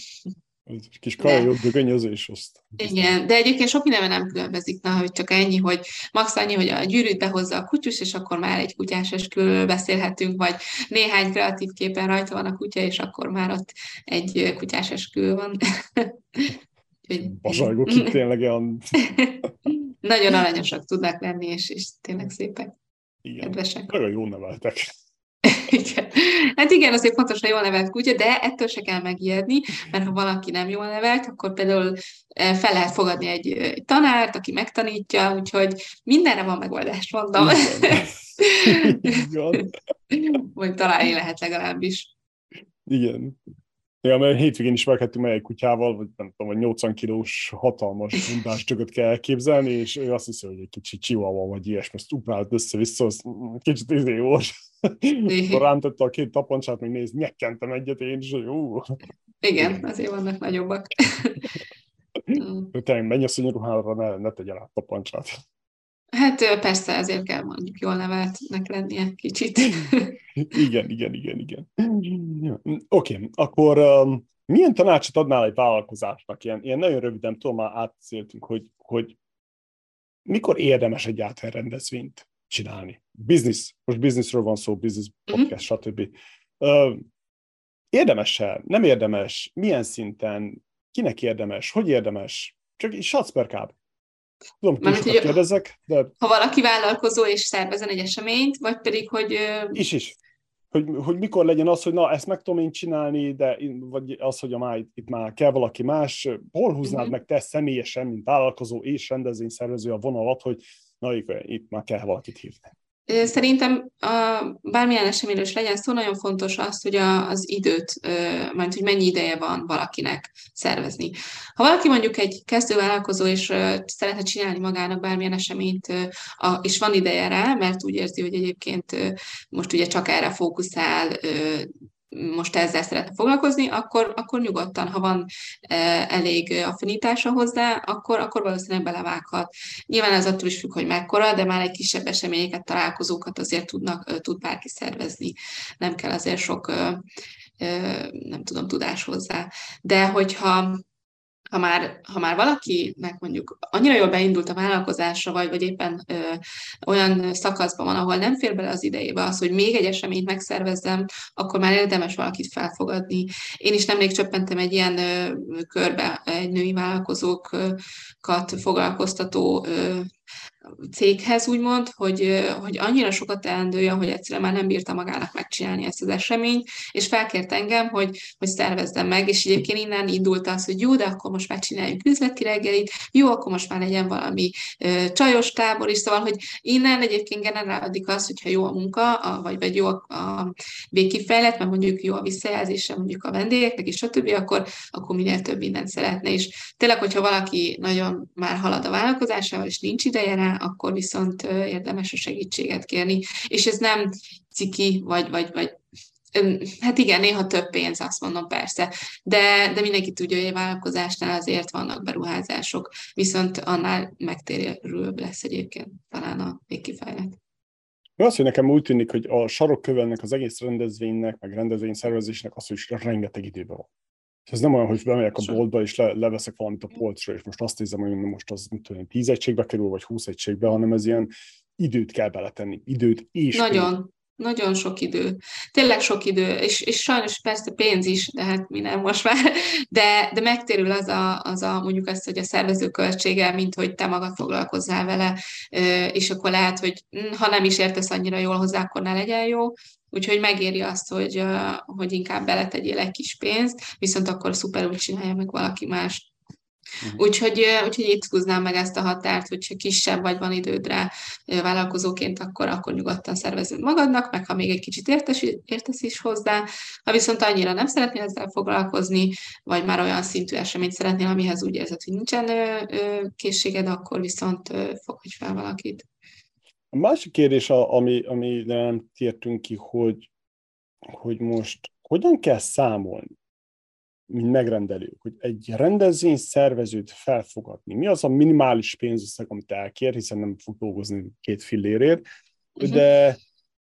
Egy kis kajó dögönyözés azt. Igen, de egyébként sok mindenben nem különbözik, na, hogy csak ennyi, hogy max annyi, hogy a gyűrűt behozza a kutyus, és akkor már egy kutyás esküvőről beszélhetünk, vagy néhány kreatív képen rajta van a kutya, és akkor már ott egy kutyás esküvő van. Bazsajgok itt tényleg olyan... Nagyon aranyosak tudnak lenni, és, és tényleg szépek. Igen. Kedvesek. Nagyon jól neveltek. igen. Hát igen, azért fontos, hogy jól nevelt kutya, de ettől se kell megijedni, mert ha valaki nem jól nevelt, akkor például eh, fel lehet fogadni egy, egy tanárt, aki megtanítja, úgyhogy mindenre van megoldás, mondom. Igen. Vagy találni lehet legalábbis. Igen. Ja, mert hétvégén is meghettünk meg egy kutyával, vagy nem tudom, vagy 80 kilós hatalmas bundás csököt kell elképzelni, és ő azt hiszi, hogy egy kicsit chihuahua vagy ilyesmi, ezt uprált össze-vissza, az kicsit izé volt. Rám tette a két tapancsát, még néz, nyekkentem egyet én is, hogy jó. Igen, azért vannak nagyobbak. Tényleg menj a szonyoruhára, ne, ne tegyen át tapancsát. Hát persze, ezért kell mondjuk jól neveltnek lennie kicsit. igen, igen, igen, igen. Oké, okay, akkor um, milyen tanácsot adnál egy vállalkozásnak? Ilyen, ilyen nagyon röviden, tudom, már átszéltünk, hogy, hogy mikor érdemes egyáltalán rendezvényt csinálni? Business, most businessről van szó, business mhm. podcast, uh-huh. stb. Uh, érdemes-e? Nem érdemes? Milyen szinten? Kinek érdemes? Hogy érdemes? Csak egy satsz per kb. Tudom, Mármint, hogy kérdezek, de... Ha valaki vállalkozó és szervezen egy eseményt, vagy pedig, hogy... Is is. Hogy, hogy mikor legyen az, hogy na, ezt meg tudom én csinálni, de vagy az, hogy a már, itt már kell valaki más. Hol húznád uh-huh. meg te személyesen, mint vállalkozó és rendezvényszervező a vonalat, hogy na, itt már kell valakit hívni? Szerintem a, bármilyen eseményről is legyen szó, nagyon fontos az, hogy a, az időt, majd hogy mennyi ideje van valakinek szervezni. Ha valaki mondjuk egy kezdővállalkozó, és szeretne csinálni magának bármilyen eseményt, és van ideje rá, mert úgy érzi, hogy egyébként most ugye csak erre fókuszál, most ezzel szeretne foglalkozni, akkor, akkor nyugodtan, ha van e, elég affinitása hozzá, akkor, akkor valószínűleg belevághat. Nyilván ez attól is függ, hogy mekkora, de már egy kisebb eseményeket, találkozókat azért tudnak, tud bárki szervezni. Nem kell azért sok nem tudom, tudás hozzá. De hogyha ha már, ha már valakinek mondjuk annyira jól beindult a vállalkozása, vagy, vagy éppen ö, olyan szakaszban van, ahol nem fér bele az idejébe az, hogy még egy eseményt megszervezzem, akkor már érdemes valakit felfogadni. Én is nemrég csöppentem egy ilyen ö, körbe, egy női vállalkozókat foglalkoztató ö, céghez, úgymond, hogy, hogy annyira sokat teendője, hogy egyszerűen már nem bírta magának megcsinálni ezt az eseményt, és felkért engem, hogy, hogy szervezzem meg, és egyébként innen indult az, hogy jó, de akkor most már csináljunk üzleti reggelit, jó, akkor most már legyen valami ö, csajos tábor is, szóval, hogy innen egyébként generálódik az, hogyha jó a munka, a, vagy, vagy jó a, a végkifejlet, mert mondjuk jó a visszajelzése mondjuk a vendégeknek, és stb., akkor, akkor minél több mindent szeretne, és tényleg, hogyha valaki nagyon már halad a vállalkozásával, és nincs ide ideje rá, akkor viszont érdemes a segítséget kérni. És ez nem ciki, vagy, vagy, vagy Hát igen, néha több pénz, azt mondom persze, de, de mindenki tudja, hogy egy vállalkozásnál azért vannak beruházások, viszont annál megtérülőbb lesz egyébként talán a végkifejlet. Az, hogy nekem úgy tűnik, hogy a sarokkövelnek, az egész rendezvénynek, meg rendezvény szervezésnek az, hogy rengeteg időben van. És ez nem olyan, hogy bemegyek a boltba, és le, leveszek valamit a polcra, és most azt nézem, hogy most az mit tudom, 10 egységbe kerül, vagy 20 egységbe, hanem ez ilyen időt kell beletenni. Időt és Nagyon. Pénzt. Nagyon sok idő. Tényleg sok idő, és, és sajnos persze pénz is, de hát mi nem most már, de, de megtérül az a, az a mondjuk azt, hogy a szervező költsége, mint hogy te magad foglalkozzál vele, és akkor lehet, hogy hm, ha nem is értesz annyira jól hozzá, akkor ne legyen jó, Úgyhogy megéri azt, hogy, hogy inkább beletegyél egy kis pénzt, viszont akkor szuperül csinálja meg valaki más. Uh-huh. Úgyhogy, úgyhogy itt húznám meg ezt a határt, hogyha kisebb vagy van idődre vállalkozóként, akkor, akkor nyugodtan szervezed magadnak, meg ha még egy kicsit értes, értesz is hozzá. Ha viszont annyira nem szeretnél ezzel foglalkozni, vagy már olyan szintű eseményt szeretnél, amihez úgy érzed, hogy nincsen készséged, akkor viszont fogadj fel valakit. A másik kérdés, ami, ami nem tértünk ki, hogy, hogy most hogyan kell számolni mint megrendelő, hogy egy rendezvény szervezőt felfogadni. Mi az a minimális pénzösszeg, amit elkér, hiszen nem fog dolgozni két fillérért, uh-huh. de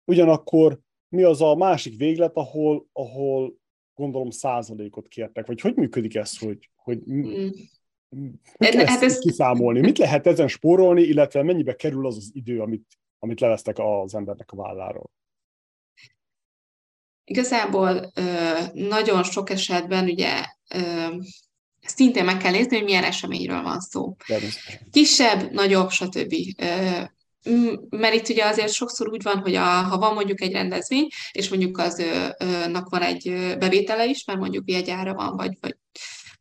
ugyanakkor mi az a másik véglet, ahol, ahol gondolom százalékot kértek, vagy hogy működik ez, hogy, hogy mm. Lehet hát ez... kiszámolni? Mit lehet ezen spórolni, illetve mennyibe kerül az az idő, amit, amit levesztek az embernek a válláról? Igazából nagyon sok esetben ugye szintén meg kell nézni, hogy milyen eseményről van szó. Kisebb, nagyobb, stb. Mert itt ugye azért sokszor úgy van, hogy a, ha van mondjuk egy rendezvény, és mondjuk aznak van egy bevétele is, mert mondjuk jegyára van, vagy, vagy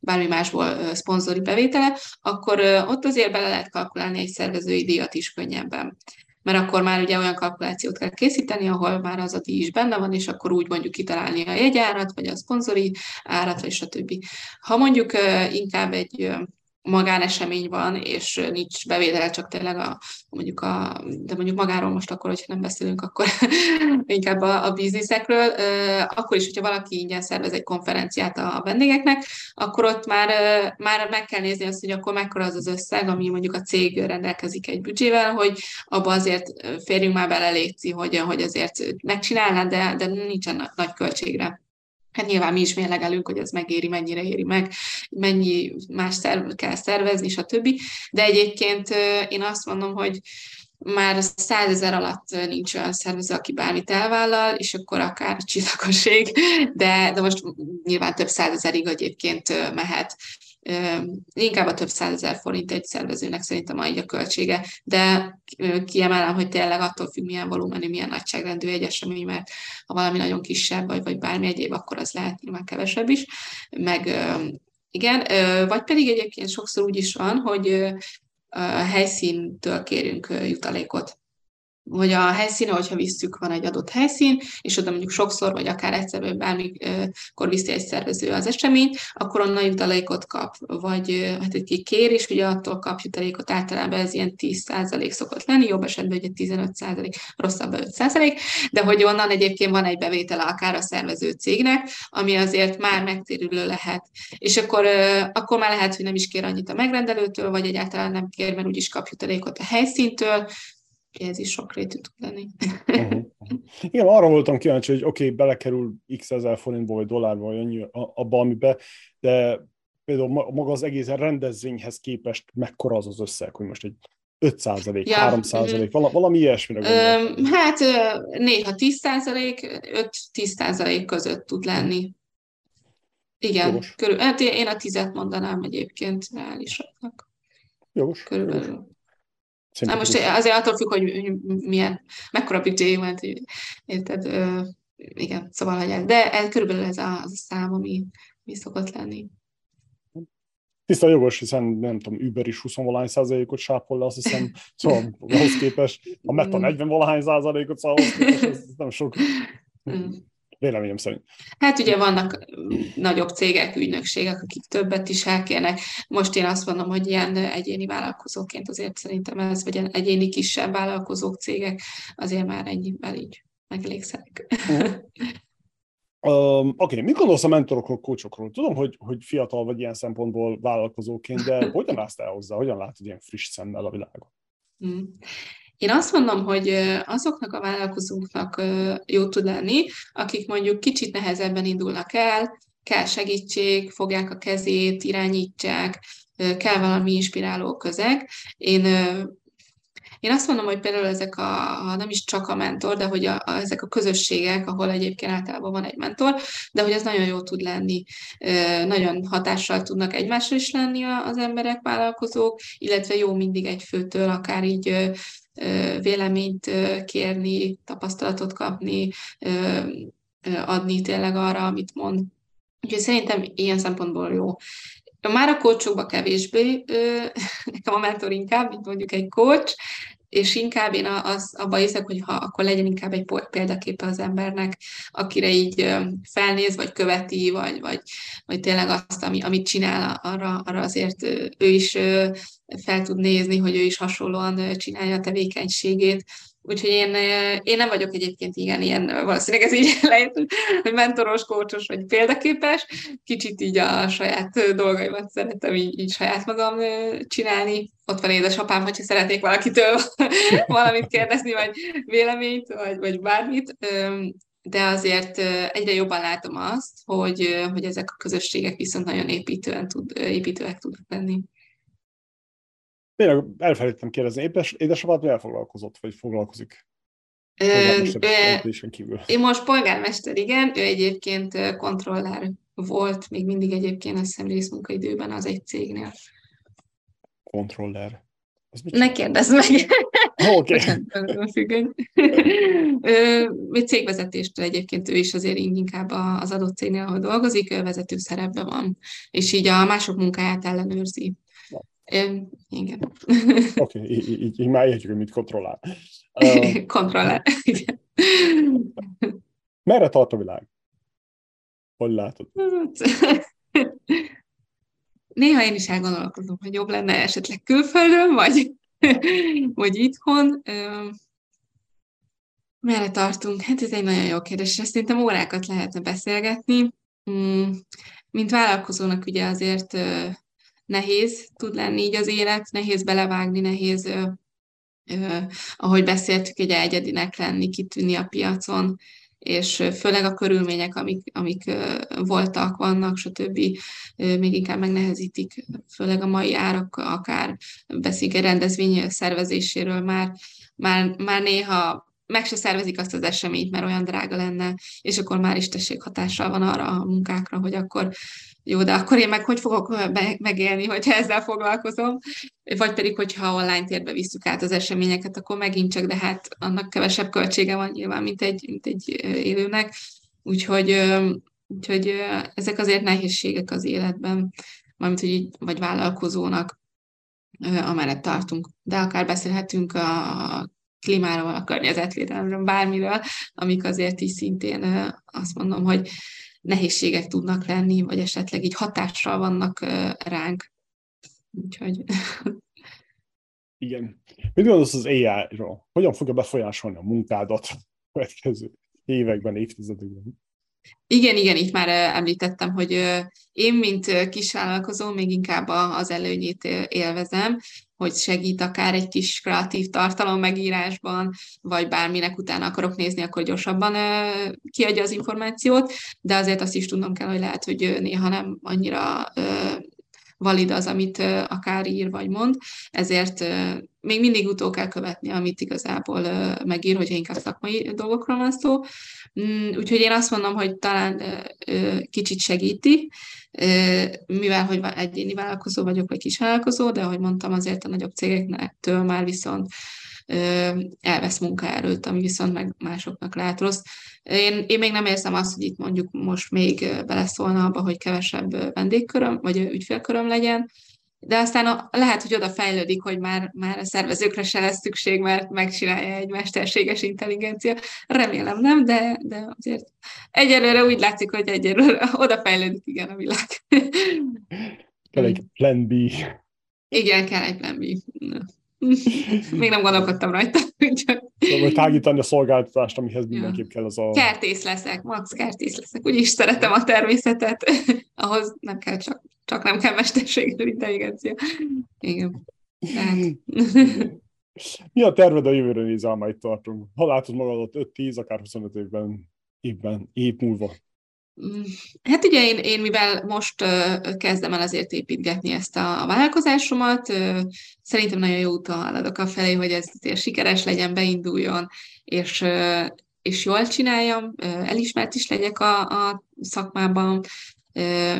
bármi másból szponzori bevétele, akkor ott azért bele lehet kalkulálni egy szervezői díjat is könnyebben mert akkor már ugye olyan kalkulációt kell készíteni, ahol már az a díj is benne van, és akkor úgy mondjuk kitalálni a jegyárat, vagy a szponzori árat, vagy stb. Ha mondjuk inkább egy magánesemény van, és nincs bevétele, csak tényleg a, mondjuk a, de mondjuk magáról most akkor, hogyha nem beszélünk, akkor inkább a, a bizniszekről, akkor is, hogyha valaki ingyen szervez egy konferenciát a vendégeknek, akkor ott már, már meg kell nézni azt, hogy akkor mekkora az az összeg, ami mondjuk a cég rendelkezik egy büdzsével, hogy abba azért férjünk már bele létszi, hogy, hogy azért megcsinálná, de, de nincsen nagy költségre. Hát nyilván mi is mérlegelünk, hogy ez megéri, mennyire éri meg, mennyi más szerv kell szervezni, stb. De egyébként én azt mondom, hogy már százezer alatt nincs olyan szervező, aki bármit elvállal, és akkor akár csillagoség, de, de most nyilván több százezerig egyébként mehet inkább a több százezer forint egy szervezőnek szerintem így a költsége, de kiemelem, hogy tényleg attól függ, milyen volumenű, milyen nagyságrendű egy esemény, mert ha valami nagyon kisebb, vagy, vagy bármi egyéb, akkor az lehet nyilván kevesebb is, meg igen, vagy pedig egyébként sokszor úgy is van, hogy a helyszíntől kérünk jutalékot hogy a helyszíne, hogyha visszük, van egy adott helyszín, és oda mondjuk sokszor, vagy akár egyszer, vagy bármikor viszi egy szervező az eseményt, akkor onnan jutalékot kap, vagy hát egy kér, és ugye attól kap jutalékot, általában ez ilyen 10% szokott lenni, jobb esetben ugye 15%, rosszabb 5%, de hogy onnan egyébként van egy bevétele akár a szervező cégnek, ami azért már megtérülő lehet. És akkor, akkor már lehet, hogy nem is kér annyit a megrendelőtől, vagy egyáltalán nem kér, mert úgyis kap jutalékot a helyszíntől, ez is sokrétű tud lenni. Uh-huh. Igen, arra voltam kíváncsi, hogy oké, okay, belekerül x ezer forintból, vagy dollárba, vagy annyi abba, amibe, de például maga az egész rendezvényhez képest mekkora az az összeg, hogy most egy 5 százalék, ja, 3 százalék, valami, valami ilyesmire gondolom. Hát néha 10 százalék, 5-10 százalék között tud lenni. Igen, körül, hát én a tizet mondanám egyébként reálisaknak. Jogos. Körülbelül. Jogos. Na most azért attól függ, hogy milyen, mekkora budget van, érted? Ö, igen, szóval, hogy ez, de ez, körülbelül ez a, az a szám, ami, ami szokott lenni. Tiszta jogos, hiszen nem tudom, Uber is 20 valahány százalékot sápol le, azt hiszem, szóval ahhoz képest, a Meta 40 valahány százalékot, szóval ahhoz képest ez nem sok. Véleményem szerint. Hát ugye vannak nagyobb cégek, ügynökségek, akik többet is elkérnek. Most én azt mondom, hogy ilyen egyéni vállalkozóként azért szerintem ez, vagy egyéni kisebb vállalkozók, cégek azért már ennyivel így megelégszerek. Um, Oké, okay. mit gondolsz a mentorokról, kócsokról? Tudom, hogy, hogy fiatal vagy ilyen szempontból vállalkozóként, de hogyan állsz el hozzá? Hogyan látod ilyen friss szemmel a világot? Mm. Én azt mondom, hogy azoknak a vállalkozóknak jó tud lenni, akik mondjuk kicsit nehezebben indulnak el, kell segítség, fogják a kezét, irányítsák, kell valami inspiráló közeg. Én én azt mondom, hogy például ezek a, nem is csak a mentor, de hogy a, a, ezek a közösségek, ahol egyébként általában van egy mentor, de hogy ez nagyon jó tud lenni, nagyon hatással tudnak egymásra is lenni az emberek, vállalkozók, illetve jó mindig egy főtől, akár így véleményt kérni, tapasztalatot kapni, adni tényleg arra, amit mond. Úgyhogy szerintem ilyen szempontból jó. Már a coachokba kevésbé, nekem a mentor inkább, mint mondjuk egy coach, és inkább én az, abba hiszek, hogy ha akkor legyen inkább egy példaképe az embernek, akire így felnéz, vagy követi, vagy, vagy, vagy tényleg azt, ami, amit csinál, arra, arra azért ő is fel tud nézni, hogy ő is hasonlóan csinálja a tevékenységét, Úgyhogy én, én nem vagyok egyébként igen ilyen, valószínűleg ez így lehet, hogy mentoros, kócsos vagy példaképes. Kicsit így a saját dolgaimat szeretem így, így saját magam csinálni. Ott van édesapám, hogyha szeretnék valakitől valamit kérdezni, vagy véleményt, vagy, vagy bármit. De azért egyre jobban látom azt, hogy, hogy ezek a közösségek viszont nagyon építően tud, építőek tudnak lenni. Tényleg elfelejtettem kérdezni, éppes, édesapád mivel foglalkozott, vagy foglalkozik? kívül. Én most polgármester, igen, ő egyébként kontroller volt, még mindig egyébként azt hiszem részmunkaidőben az egy cégnél. Kontroller. Ne kérdezz meg! Oké. Okay. cégvezetéstől egyébként ő is azért inkább az adott cégnél, ahol dolgozik, vezető szerepben van, és így a mások munkáját ellenőrzi. Igen. Oké, okay, így, így, így már értjük, hogy mit kontrollál. Uh, kontrollál, igen. Merre tart a világ? Hogy látod? Néha én is elgondolkozom, hogy jobb lenne esetleg külföldön, vagy, vagy itthon. Merre tartunk? Hát ez egy nagyon jó kérdés, ezt szerintem órákat lehetne beszélgetni. Mm, mint vállalkozónak ugye azért nehéz tud lenni így az élet, nehéz belevágni, nehéz, ö, ö, ahogy beszéltük, egy egyedinek lenni, kitűnni a piacon, és főleg a körülmények, amik, amik voltak, vannak, stb. még inkább megnehezítik, főleg a mai árak, akár beszéljük egy rendezvény szervezéséről, már, már, már néha meg se szervezik azt az eseményt, mert olyan drága lenne, és akkor már is tességhatással van arra a munkákra, hogy akkor jó, de akkor én meg hogy fogok megélni, hogyha ezzel foglalkozom, vagy pedig, hogyha online térbe visszük át az eseményeket, akkor megint csak, de hát annak kevesebb költsége van nyilván, mint egy, mint egy élőnek. Úgyhogy, úgyhogy ezek azért nehézségek az életben, mármint, hogy így, vagy vállalkozónak, amellett tartunk. De akár beszélhetünk a klímáról, a környezetvédelemről, bármiről, amik azért is szintén azt mondom, hogy nehézségek tudnak lenni, vagy esetleg így hatással vannak ránk. Úgyhogy... Igen. Mit gondolsz az AI-ról? Hogyan fogja befolyásolni a munkádat a következő években, évtizedekben? Igen, igen, itt már említettem, hogy én, mint kisvállalkozó, még inkább az előnyét élvezem, hogy segít akár egy kis kreatív tartalom megírásban, vagy bárminek utána akarok nézni, akkor gyorsabban kiadja az információt, de azért azt is tudnom kell, hogy lehet, hogy néha nem annyira valid az, amit akár ír vagy mond, ezért még mindig utó kell követni, amit igazából megír, hogyha inkább szakmai dolgokról van szó. Mm, úgyhogy én azt mondom, hogy talán kicsit segíti, mivel hogy egyéni vállalkozó vagyok, vagy kis vállalkozó, de ahogy mondtam, azért a nagyobb cégeknektől már viszont elvesz munkaerőt, ami viszont meg másoknak lehet rossz. Én, én még nem érzem azt, hogy itt mondjuk most még beleszólna abba, hogy kevesebb vendégköröm, vagy ügyfélköröm legyen, de aztán a, lehet, hogy oda fejlődik, hogy már, már a szervezőkre se lesz szükség, mert megcsinálja egy mesterséges intelligencia. Remélem nem, de, de azért egyelőre úgy látszik, hogy egyelőre oda fejlődik igen a világ. Kell egy plan B. Igen, kell egy plan B. Még nem gondolkodtam rajta. Csak... Vagy tágítani a szolgáltatást, amihez mindenképp kell az a... Kertész leszek, max kertész leszek. Úgyis szeretem a természetet. Ahhoz nem kell csak, csak nem kell mesterséges intelligencia. Igen. Tehát... Mi a terved a jövőre nézve, majd tartunk? Ha látod magadat 5-10, akár 25 évben, évben, év múlva? Mm, hát ugye én, én mivel most kezdem el azért építgetni ezt a, vállalkozásomat, szerintem nagyon jó úton haladok a felé, hogy ez azért sikeres legyen, beinduljon, és, és jól csináljam, elismert is legyek a, a szakmában,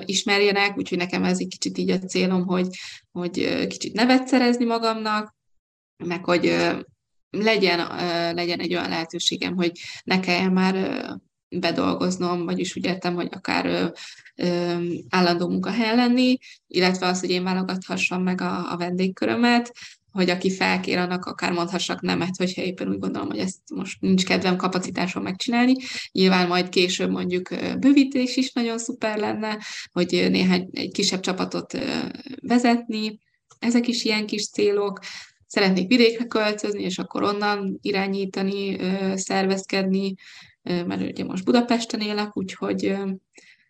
ismerjenek, úgyhogy nekem ez egy kicsit így a célom, hogy, hogy kicsit nevet szerezni magamnak, meg hogy legyen, legyen egy olyan lehetőségem, hogy ne kelljen már bedolgoznom, vagyis úgy értem, hogy akár ö, ö, állandó munkahelyen lenni, illetve az, hogy én válogathassam meg a, a vendégkörömet, hogy aki felkér, annak akár mondhassak nemet, hogyha éppen úgy gondolom, hogy ezt most nincs kedvem, kapacitásom megcsinálni. Nyilván majd később mondjuk bővítés is nagyon szuper lenne, hogy néhány egy kisebb csapatot vezetni, ezek is ilyen kis célok. Szeretnék vidékre költözni, és akkor onnan irányítani, szervezkedni, mert ugye most Budapesten élek, úgyhogy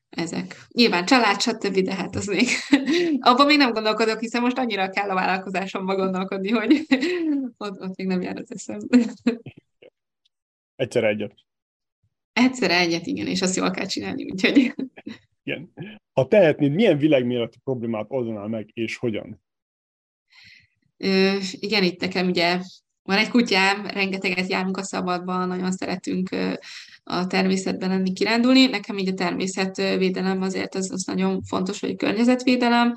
ezek. Nyilván család, stb., de hát az még, abban még nem gondolkodok, hiszen most annyira kell a vállalkozásomba gondolkodni, hogy ott, ott még nem jár az eszem. Egyszer egyet. Egyszer egyet, igen, és azt jól kell csinálni, úgyhogy... Igen. Ha tehetnéd, milyen világméretű problémát oldanál meg, és hogyan? Ö, igen, itt nekem ugye van egy kutyám, rengeteget járunk a szabadban, nagyon szeretünk a természetben lenni, kirándulni. Nekem így a természetvédelem azért az, az nagyon fontos, hogy környezetvédelem.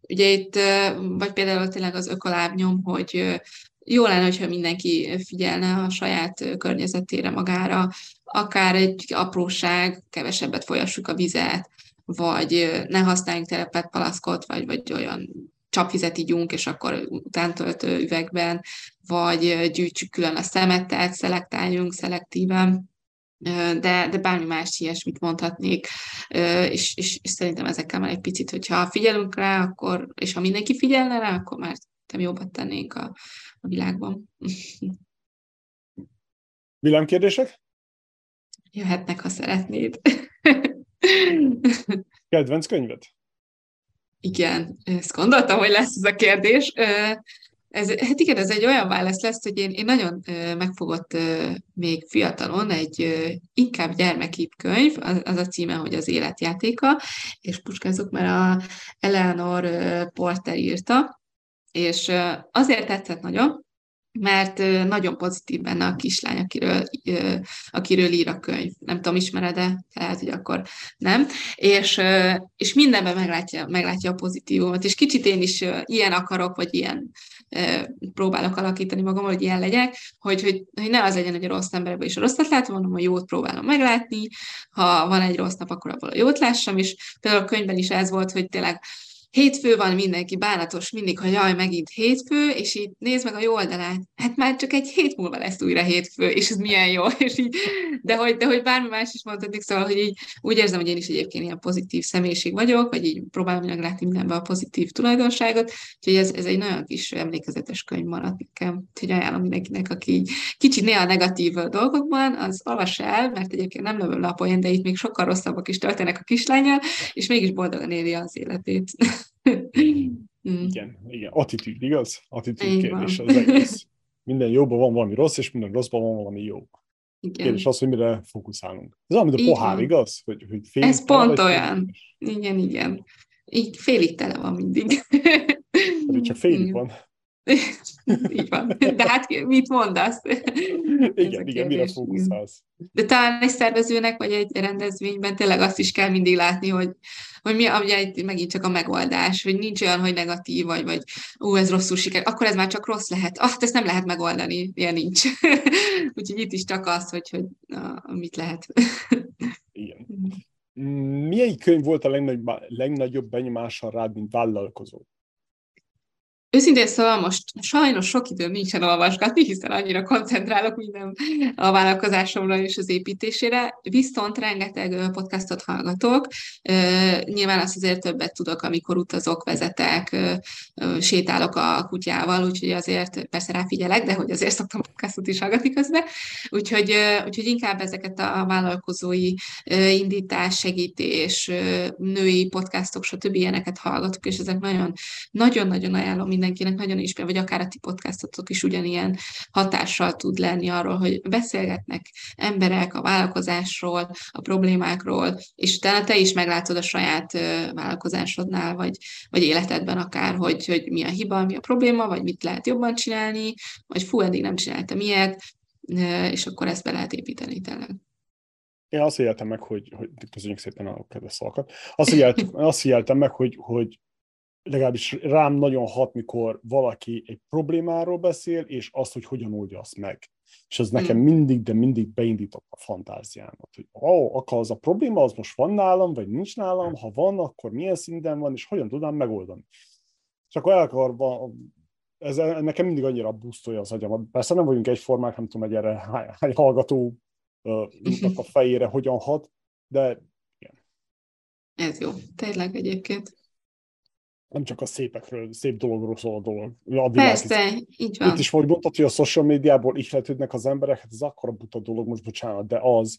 Ugye itt, vagy például tényleg az ökolábnyom, hogy jó lenne, hogyha mindenki figyelne a saját környezetére magára, akár egy apróság, kevesebbet folyassuk a vizet, vagy ne használjunk telepet palaszkot, vagy, vagy olyan csapvizet ígyunk, és akkor utántöltő üvegben, vagy gyűjtsük külön a szemetet, szelektáljunk szelektíven, de, de bármi más ilyesmit mondhatnék, és, és, és szerintem ezekkel már egy picit, hogyha figyelünk rá, akkor, és ha mindenki figyelne rá, akkor már szerintem jobbat tennénk a, a világban. Villámkérdések? Jöhetnek, ha szeretnéd. Kedvenc könyved? Igen, ezt gondoltam, hogy lesz ez a kérdés. Ez, hát igen, ez egy olyan válasz lesz, hogy én, én nagyon megfogott még fiatalon egy inkább gyermekibb könyv, az, az a címe, hogy az életjátéka, és puskázok, mert a Eleanor Porter írta, és azért tetszett nagyon, mert nagyon pozitív benne a kislány, akiről, akiről ír a könyv. Nem tudom, ismered-e? Tehát, hogy akkor nem. És, és mindenben meglátja, meglátja a pozitívumot. És kicsit én is ilyen akarok, vagy ilyen próbálok alakítani magam, hogy ilyen legyek, hogy, hogy, hogy ne az legyen, hogy a rossz emberben is a rosszat látom, hanem a jót próbálom meglátni. Ha van egy rossz nap, akkor abból a jót lássam, és például a könyvben is ez volt, hogy tényleg hétfő van, mindenki bánatos mindig, hogy jaj, megint hétfő, és így nézd meg a jó oldalát, hát már csak egy hét múlva lesz újra hétfő, és ez milyen jó, és így, de hogy, de hogy bármi más is mondhatik, szóval, hogy így úgy érzem, hogy én is egyébként ilyen pozitív személyiség vagyok, vagy így próbálom meglátni mindenben a pozitív tulajdonságot, úgyhogy ez, ez egy nagyon kis emlékezetes könyv maradt nekem, úgyhogy ajánlom mindenkinek, aki így kicsit néha negatív dolgokban, az olvas el, mert egyébként nem lövöm le a poén, de itt még sokkal rosszabbak is történnek a kislányjal, és mégis boldogan éli az életét. Mm. Igen, igen, attitűd, igaz? Attitűd kérdés az egész. Minden jóban van valami rossz, és minden rosszban van valami jó. Igen. Kérdés az, hogy mire fókuszálunk. Ez olyan, mint a pohár, igen. igaz? Hogy, hogy félig Ez tele, pont olyan. Félig. Igen, igen. Így félig tele van mindig. Pedig csak félig igen. van. Így van. De hát mit mondasz? Igen, igen, mire fókuszálsz? De talán egy szervezőnek, vagy egy rendezvényben tényleg azt is kell mindig látni, hogy, hogy mi ugye megint csak a megoldás, hogy nincs olyan, hogy negatív, vagy, vagy ú, ez rosszul siker, akkor ez már csak rossz lehet. Ah, ezt nem lehet megoldani, ilyen nincs. Úgyhogy itt is csak az, hogy, hogy na, mit lehet. Igen. Milyen könyv volt a legnagyobb, legnagyobb benyomással rád, mint vállalkozó? Őszintén szóval most sajnos sok időm nincsen olvasgatni, hiszen annyira koncentrálok minden a vállalkozásomra és az építésére, viszont rengeteg podcastot hallgatok. Nyilván azt azért többet tudok, amikor utazok, vezetek, sétálok a kutyával, úgyhogy azért persze ráfigyelek, de hogy azért szoktam podcastot is hallgatni közben. Úgyhogy, úgyhogy inkább ezeket a vállalkozói indítás, segítés, női podcastok, stb. ilyeneket hallgatok, és ezek nagyon, nagyon-nagyon ajánlom mindenkinek nagyon is, vagy akár a ti podcastotok is ugyanilyen hatással tud lenni arról, hogy beszélgetnek emberek a vállalkozásról, a problémákról, és utána te is meglátod a saját vállalkozásodnál, vagy, vagy életedben akár, hogy, hogy mi a hiba, mi a probléma, vagy mit lehet jobban csinálni, vagy fú, eddig nem csináltam ilyet, és akkor ezt be lehet építeni tényleg. Én azt éltem meg, hogy, hogy köszönjük szépen a kedves szavakat, azt éltem meg, hogy, hogy legalábbis rám nagyon hat, mikor valaki egy problémáról beszél, és azt, hogy hogyan oldja azt meg. És ez nekem mm. mindig, de mindig beindított a fantáziámat, hogy ó, oh, akkor az a probléma, az most van nálam, vagy nincs nálam, ha van, akkor milyen szinten van, és hogyan tudnám megoldani. És akkor elkarva, ez nekem mindig annyira busztolja az agyamat. Persze nem vagyunk egyformák, nem tudom, hogy erre hány hallgató a fejére hogyan hat, de igen. Ez jó, tényleg egyébként nem csak a szépekről, szép dologról szól a dolog. A Persze, így van. Itt is vagy mondtad, hogy a social médiából ihletődnek az emberek, hát ez akkora buta dolog, most bocsánat, de az,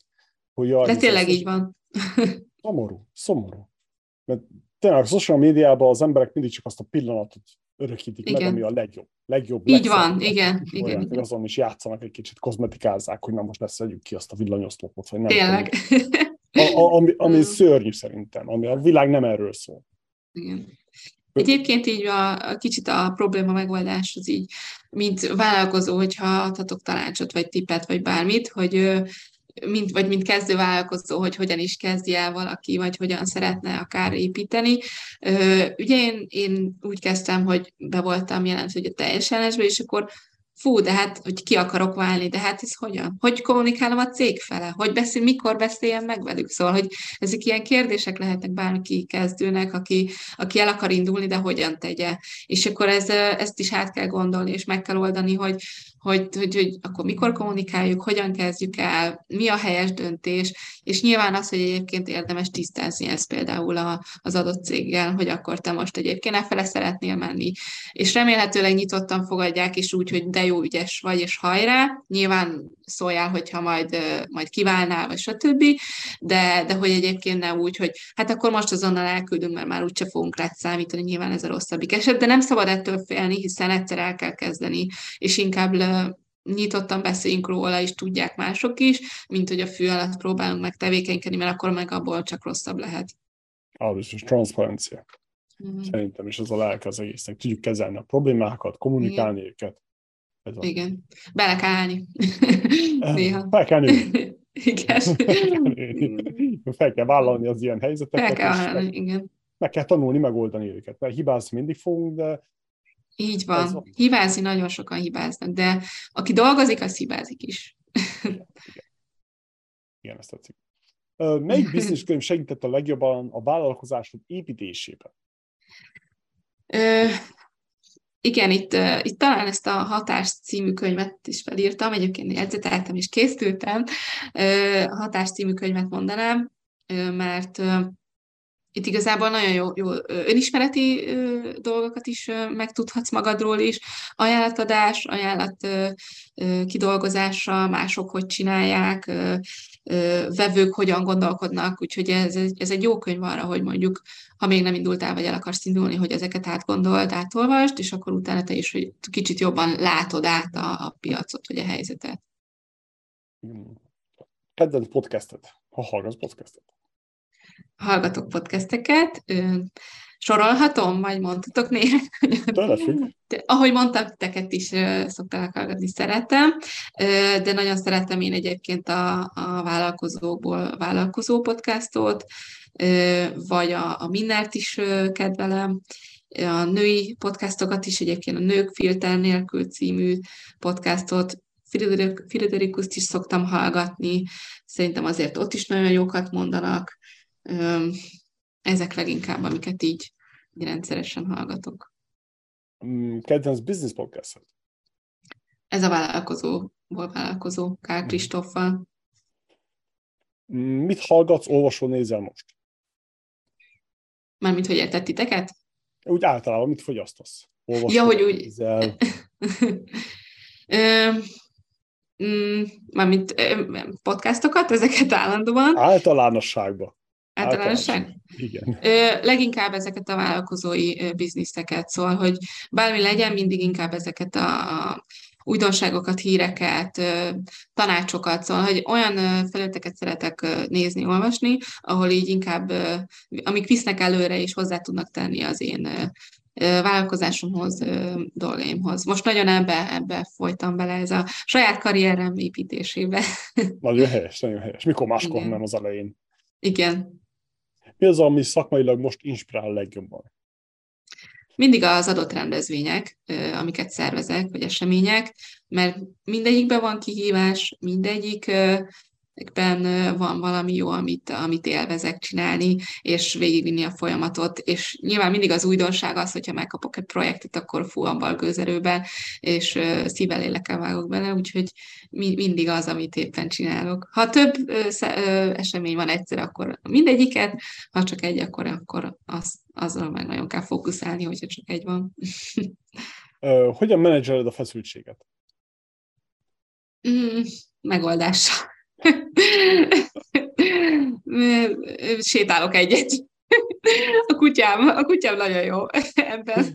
hogy... Jaj, de tényleg így van. szomorú, szomorú. Mert tényleg a social médiában az emberek mindig csak azt a pillanatot örökítik igen. meg, ami a legjobb. legjobb így van, igen. igen, olyan, igen. Azon is játszanak egy kicsit, kozmetikázzák, hogy na most lesz ki azt a villanyoszlopot, vagy nem. Tényleg. A, a, ami, ami szörnyű szerintem, ami a világ nem erről szól. Igen. Egyébként így a, a kicsit a probléma megoldás az így, mint vállalkozó, hogyha adhatok tanácsot, vagy tippet, vagy bármit, hogy mint, vagy mint kezdő vállalkozó, hogy hogyan is kezdje el valaki, vagy hogyan szeretne akár építeni. Ugye én, én úgy kezdtem, hogy be voltam jelentve a teljes és akkor fú, de hát, hogy ki akarok válni, de hát ez hogyan? Hogy kommunikálom a cég fele? Hogy beszél, mikor beszéljem meg velük? Szóval, hogy ezek ilyen kérdések lehetnek bárki kezdőnek, aki, aki el akar indulni, de hogyan tegye. És akkor ez, ezt is át kell gondolni, és meg kell oldani, hogy, hogy, hogy, hogy akkor mikor kommunikáljuk, hogyan kezdjük el, mi a helyes döntés, és nyilván az, hogy egyébként érdemes tisztázni ezt például a, az adott céggel, hogy akkor te most egyébként e fele szeretnél menni, és remélhetőleg nyitottan fogadják, és úgy, hogy de jó ügyes vagy, és hajrá, nyilván szóljál, hogyha majd, majd kiválnál, vagy stb., de, de hogy egyébként ne úgy, hogy hát akkor most azonnal elküldünk, mert már úgyse fogunk rá számítani, nyilván ez a rosszabbik eset, de nem szabad ettől félni, hiszen egyszer el kell kezdeni, és inkább nyitottan beszéljünk róla, és tudják mások is, mint hogy a fű alatt próbálunk meg tevékenykedni, mert akkor meg abból csak rosszabb lehet. Ah, és transzparencia. Mm. Szerintem is az a lelke az egésznek. Tudjuk kezelni a problémákat, kommunikálni Igen. őket. Ez a... Igen. Bele kell állni. Néha. Fel kell nőni. Igen. Fel kell vállalni az ilyen helyzeteket. Fel kell állni, igen. Meg kell tanulni megoldani őket. Mert hibázni mindig fogunk, de így van. van. Hibázni nagyon sokan hibáznak, de aki dolgozik, az hibázik is. Igen, Igen ezt tetszik. Melyik biznisz könyv segített a legjobban a vállalkozásod építésében? Ö, igen, itt, itt talán ezt a Hatás című könyvet is felírtam, egyébként jegyzeteltem és készültem. A Hatás című könyvet mondanám, mert itt igazából nagyon jó, jó önismereti dolgokat is megtudhatsz magadról is, ajánlatadás, ajánlat kidolgozása, mások hogy csinálják, vevők hogyan gondolkodnak, úgyhogy ez, ez egy jó könyv arra, hogy mondjuk, ha még nem indultál, vagy el akarsz indulni, hogy ezeket átgondold, átolvasd, és akkor utána te is, hogy kicsit jobban látod át a, a piacot, vagy a helyzetet. Kedvenc podcastet, ha hallgatsz podcastet hallgatok podcasteket, sorolhatom, vagy mondhatok néha. Ahogy mondtam, teket is szokták hallgatni, szeretem, de nagyon szeretem én egyébként a, a vállalkozókból vállalkozó podcastot, vagy a, a Minnert is kedvelem, a női podcastokat is, egyébként a Nők filter nélkül című podcastot, Friderikuszt is szoktam hallgatni, szerintem azért ott is nagyon jókat mondanak, ezek leginkább, amiket így, így rendszeresen hallgatok. Mm, kedvenc business podcast Ez a vállalkozó, volt vállalkozó, Kár mhm. Kristóffal. Mm, mit hallgatsz, olvasol, nézel most? Mármint, hogy értett titeket? Úgy általában, mit fogyasztasz? Olvasol, ja, hogy úgy... Nézel. Mm, mármint podcastokat, ezeket állandóan. Általánosságban. Általánosság? Igen. Leginkább ezeket a vállalkozói bizniszeket, szóval, hogy bármi legyen, mindig inkább ezeket a, a újdonságokat, híreket, tanácsokat, szóval, hogy olyan felületeket szeretek nézni, olvasni, ahol így inkább, amik visznek előre és hozzá tudnak tenni az én vállalkozásomhoz, dolgaimhoz. Most nagyon ebbe, ebbe folytam bele, ez a saját karrierem építésébe. Nagyon helyes, nagyon helyes. Mikor máskor, Igen. nem az elején. Igen. Mi az, ami szakmailag most inspirál legjobban? Mindig az adott rendezvények, amiket szervezek, vagy események, mert mindegyikben van kihívás, mindegyik ben van valami jó, amit, amit élvezek csinálni, és végigvinni a folyamatot, és nyilván mindig az újdonság az, hogyha megkapok egy projektet, akkor fú, abban gőzerőben, és szívvel lélekkel vágok bele, úgyhogy mindig az, amit éppen csinálok. Ha több esemény van egyszer, akkor mindegyiket, ha csak egy, akkor, akkor az, azzal meg nagyon kell fókuszálni, hogyha csak egy van. Hogyan menedzseled a feszültséget? Mm, megoldással. Sétálok egyet. A kutyám, a kutyám nagyon jó ebben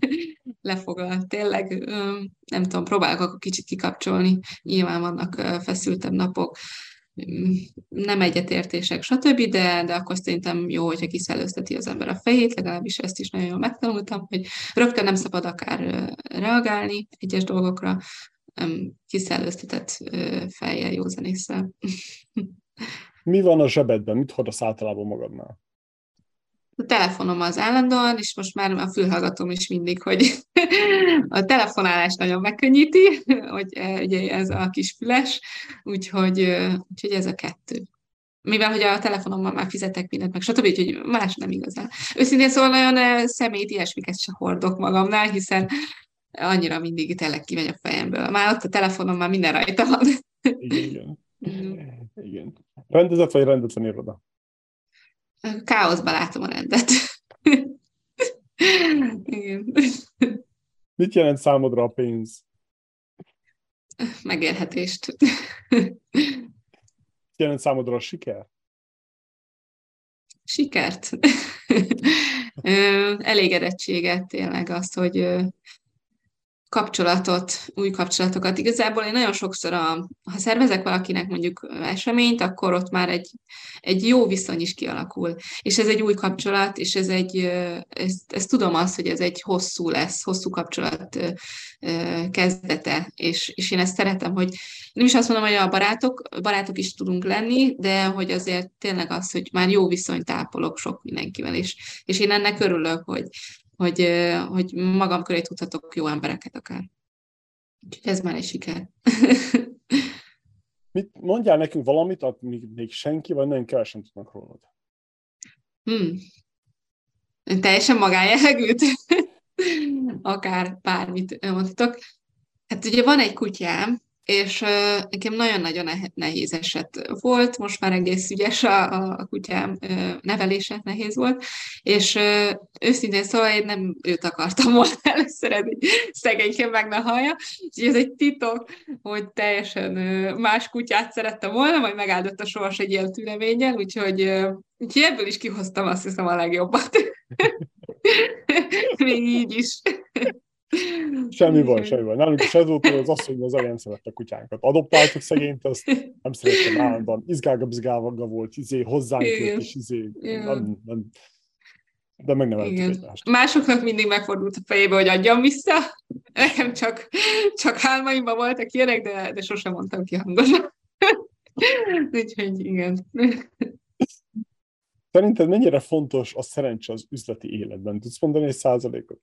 lefoglalt. Tényleg, nem tudom, próbálok akkor kicsit kikapcsolni. Nyilván vannak feszültebb napok, nem egyetértések, stb., de, de akkor szerintem jó, hogyha kiszellőzteti az ember a fejét, legalábbis ezt is nagyon jól megtanultam, hogy rögtön nem szabad akár reagálni egyes dolgokra, kiszellőztetett fejjel, józanésszel. Mi van a zsebedben? Mit hordasz általában magadnál? A telefonom az állandóan, és most már a fülhallgatom is mindig, hogy a telefonálás nagyon megkönnyíti, hogy ugye ez a kis füles, úgyhogy, úgyhogy ez a kettő. Mivel, hogy a telefonommal már fizetek mindent, meg stb., úgyhogy más nem igazán. Őszintén szóval nagyon szemét ilyesmiket se hordok magamnál, hiszen annyira mindig tényleg kimegy a fejemből. Már ott a telefonom már minden rajta van. Igen, igen. igen. Rendezett vagy rendetlen iroda? Káoszban látom a rendet. igen. Mit jelent számodra a pénz? Megélhetést. Mit jelent számodra a siker? Sikert. Elégedettséget, tényleg azt, hogy kapcsolatot, új kapcsolatokat. Igazából én nagyon sokszor, a, ha szervezek valakinek mondjuk eseményt, akkor ott már egy, egy jó viszony is kialakul. És ez egy új kapcsolat, és ez egy, ezt, ezt tudom azt, hogy ez egy hosszú lesz, hosszú kapcsolat kezdete, és, és én ezt szeretem, hogy nem is azt mondom, hogy a barátok, barátok is tudunk lenni, de hogy azért tényleg az, hogy már jó viszonyt ápolok sok mindenkivel, és, és én ennek örülök, hogy, hogy, hogy magam köré tudhatok jó embereket akár. Úgyhogy ez már egy siker. Mit mondjál nekünk valamit, amit még senki, vagy nagyon kevesen tudnak rólad? Hmm. Teljesen magájellegűt? akár bármit mondhatok. Hát ugye van egy kutyám, és uh, nekem nagyon-nagyon nehéz eset volt, most már egész ügyes a, a kutyám uh, nevelése nehéz volt, és uh, őszintén szóval én nem őt akartam volna először, ez egy szegényként meg ne hallja, és ez egy titok, hogy teljesen uh, más kutyát szerettem volna, majd megáldott a sors egy ilyen tüleménnyel, úgyhogy, uh, úgyhogy ebből is kihoztam azt hiszem a legjobbat. Még így is. Semmi baj, semmi baj. Nálunk is ez volt, az asszony az nem szerette a kutyánkat. Adoptáltuk szegényt, azt nem szerettem állandóan. Izgálga, bizgálga volt, izé, hozzánk jött, és izé, nem, nem, de meg nem egymást. Másoknak mindig megfordult a fejébe, hogy adjam vissza. Nekem csak, csak álmaimban voltak ilyenek, de, de sosem mondtam ki hangosan. Úgyhogy igen. Szerinted mennyire fontos a szerencse az üzleti életben? Tudsz mondani egy százalékot?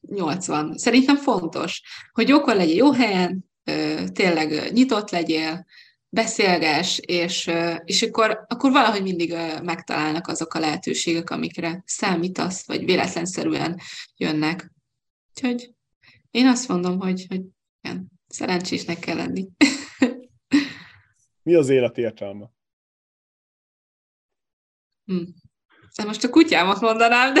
80. Szerintem fontos, hogy jókor legyél jó helyen, tényleg nyitott legyél, beszélges, és, és akkor, akkor valahogy mindig megtalálnak azok a lehetőségek, amikre számítasz, vagy véletlenszerűen jönnek. Úgyhogy én azt mondom, hogy, hogy igen, szerencsésnek kell lenni. Mi az élet értelme? Hm. De most a kutyámat mondanám, de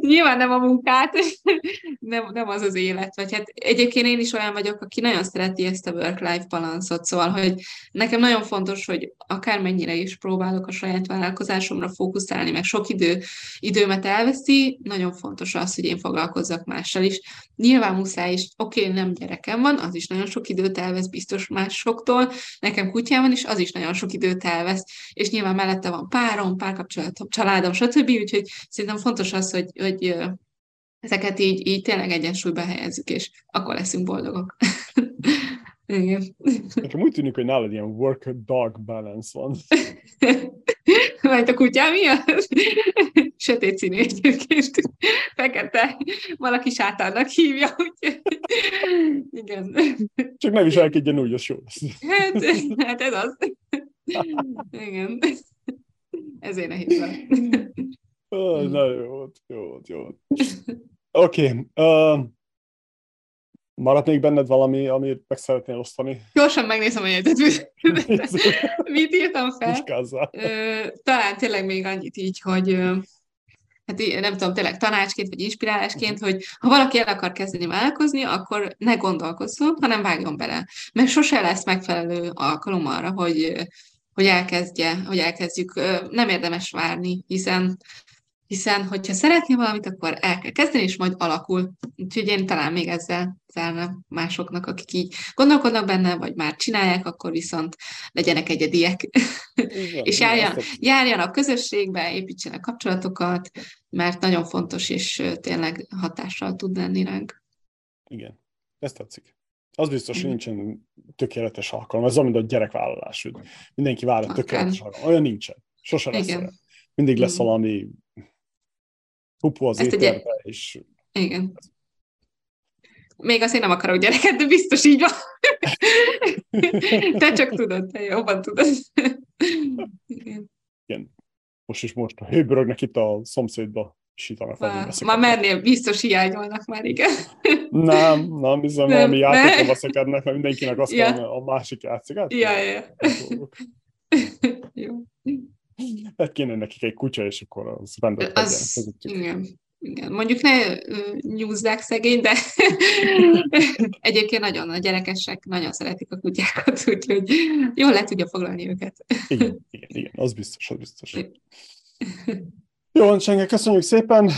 Nyilván nem a munkát, nem, nem az az élet. Vagy hát egyébként én is olyan vagyok, aki nagyon szereti ezt a work-life balanszot, szóval, hogy nekem nagyon fontos, hogy akármennyire is próbálok a saját vállalkozásomra fókuszálni, meg sok idő, időmet elveszi, nagyon fontos az, hogy én foglalkozzak mással is. Nyilván muszáj is, oké, okay, nem gyerekem van, az is nagyon sok időt elvesz biztos másoktól, nekem kutyám van, és az is nagyon sok időt elvesz, és nyilván mellette van párom, párkapcsolatom, családom, stb. Úgyhogy szerintem fontos az, hogy, hogy ezeket így, így tényleg egyensúlyba helyezzük, és akkor leszünk boldogok. Igen. Nekem úgy tűnik, hogy nálad ilyen work-dog balance van. Mert a kutyám miatt? Sötét színű egyébként. Fekete. Valaki sátánnak hívja, úgyhogy... Igen. Csak nem is elkedjen úgy, az jó lesz. Hát, hát ez az. Igen. Ezért nehéz van. Uh, na jó volt, jó volt, jó volt. Oké. Okay. Uh, maradt még benned valami, amit meg szeretnél osztani? Gyorsan megnézem a jegyzetet. Mit írtam fel? Talán tényleg még annyit így, hogy hát nem tudom, tényleg tanácsként vagy inspirálásként, uh-huh. hogy ha valaki el akar kezdeni vállalkozni, akkor ne gondolkozzon, hanem vágjon bele. Mert sose lesz megfelelő alkalom arra, hogy, hogy elkezdje, hogy elkezdjük. Nem érdemes várni, hiszen hiszen hogyha szeretné valamit, akkor el kell kezdeni, és majd alakul. Úgyhogy én talán még ezzel zárnám másoknak, akik így gondolkodnak benne, vagy már csinálják, akkor viszont legyenek egyediek. Igen, és járjan, járjanak közösségbe, építsenek kapcsolatokat, mert nagyon fontos, és tényleg hatással tud lenni ránk. Igen, ezt tetszik. Az biztos, hogy nincsen tökéletes alkalom. Ez olyan, mint a gyerekvállalás. Mindenki vár a tökéletes alkalom. Olyan nincsen. Sose lesz olyan. Mindig lesz valami Pupu az Ezt éterbe, ugye... és... Igen. Még azért nem akarok gyereket, de biztos így van. te csak tudod, te jobban tudod. Igen. Igen. Most is most hőbörögnek itt a szomszédba, sítanak már mennél, biztos hiányolnak már, igen. nem, nem, bizony nem, valami játékba szakadnak, mert mindenkinek azt ja. kell, a másik játszik. Hát, ja, ja. Jó. Hát kéne nekik egy kutya, és akkor az rendet az, igen, igen. Mondjuk ne nyúzzák szegény, de egyébként nagyon a gyerekesek nagyon szeretik a kutyákat, úgyhogy jól le tudja foglalni őket. igen, igen, igen, az biztos, az biztos. Jó, Csenge, köszönjük szépen.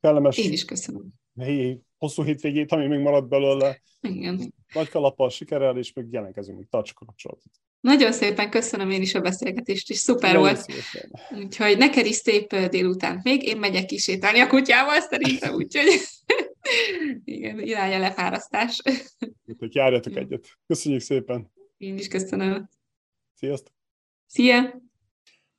Kellemes. Én is köszönöm. Helyi, hosszú hétvégét, ami még maradt belőle. Igen. Nagy kalappal, sikerrel, és még jelentkezünk, még tartsuk a kapcsolatot. Nagyon szépen köszönöm én is a beszélgetést, és szuper Nagyon volt. Szépen. Úgyhogy neked is szép délután még, én megyek kisétálni a kutyával szerintem, úgyhogy igen, irány a lefárasztás. Úgyhogy járjatok egyet. Köszönjük szépen. Én is köszönöm. Sziasztok. Szia!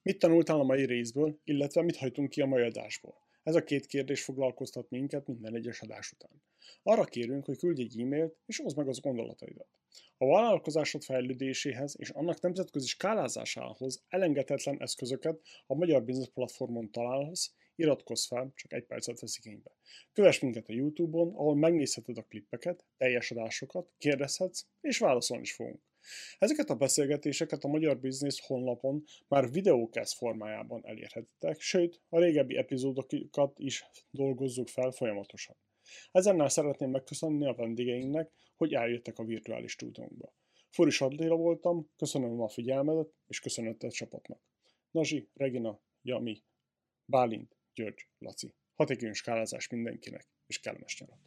Mit tanultál a mai részből, illetve mit hajtunk ki a mai adásból? Ez a két kérdés foglalkoztat minket minden egyes adás után. Arra kérünk, hogy küldj egy e-mailt, és oszd meg az gondolataidat. A vállalkozásod fejlődéséhez és annak nemzetközi skálázásához elengedhetetlen eszközöket a Magyar Business Platformon találhatsz, iratkozz fel, csak egy percet vesz igénybe. Kövess minket a Youtube-on, ahol megnézheted a klippeket, teljes adásokat, kérdezhetsz, és válaszolni is fogunk. Ezeket a beszélgetéseket a Magyar Business honlapon már videókesz formájában elérhetitek, sőt, a régebbi epizódokat is dolgozzuk fel folyamatosan. Ezennel szeretném megköszönni a vendégeinknek, hogy eljöttek a virtuális stúdiónkba. Furis Adléla voltam, köszönöm a figyelmedet, és köszönöttet csapatnak. Nazsi, Regina, Jami, Bálint, György, Laci. Hatékony skálázás mindenkinek, és kellemes nyarat!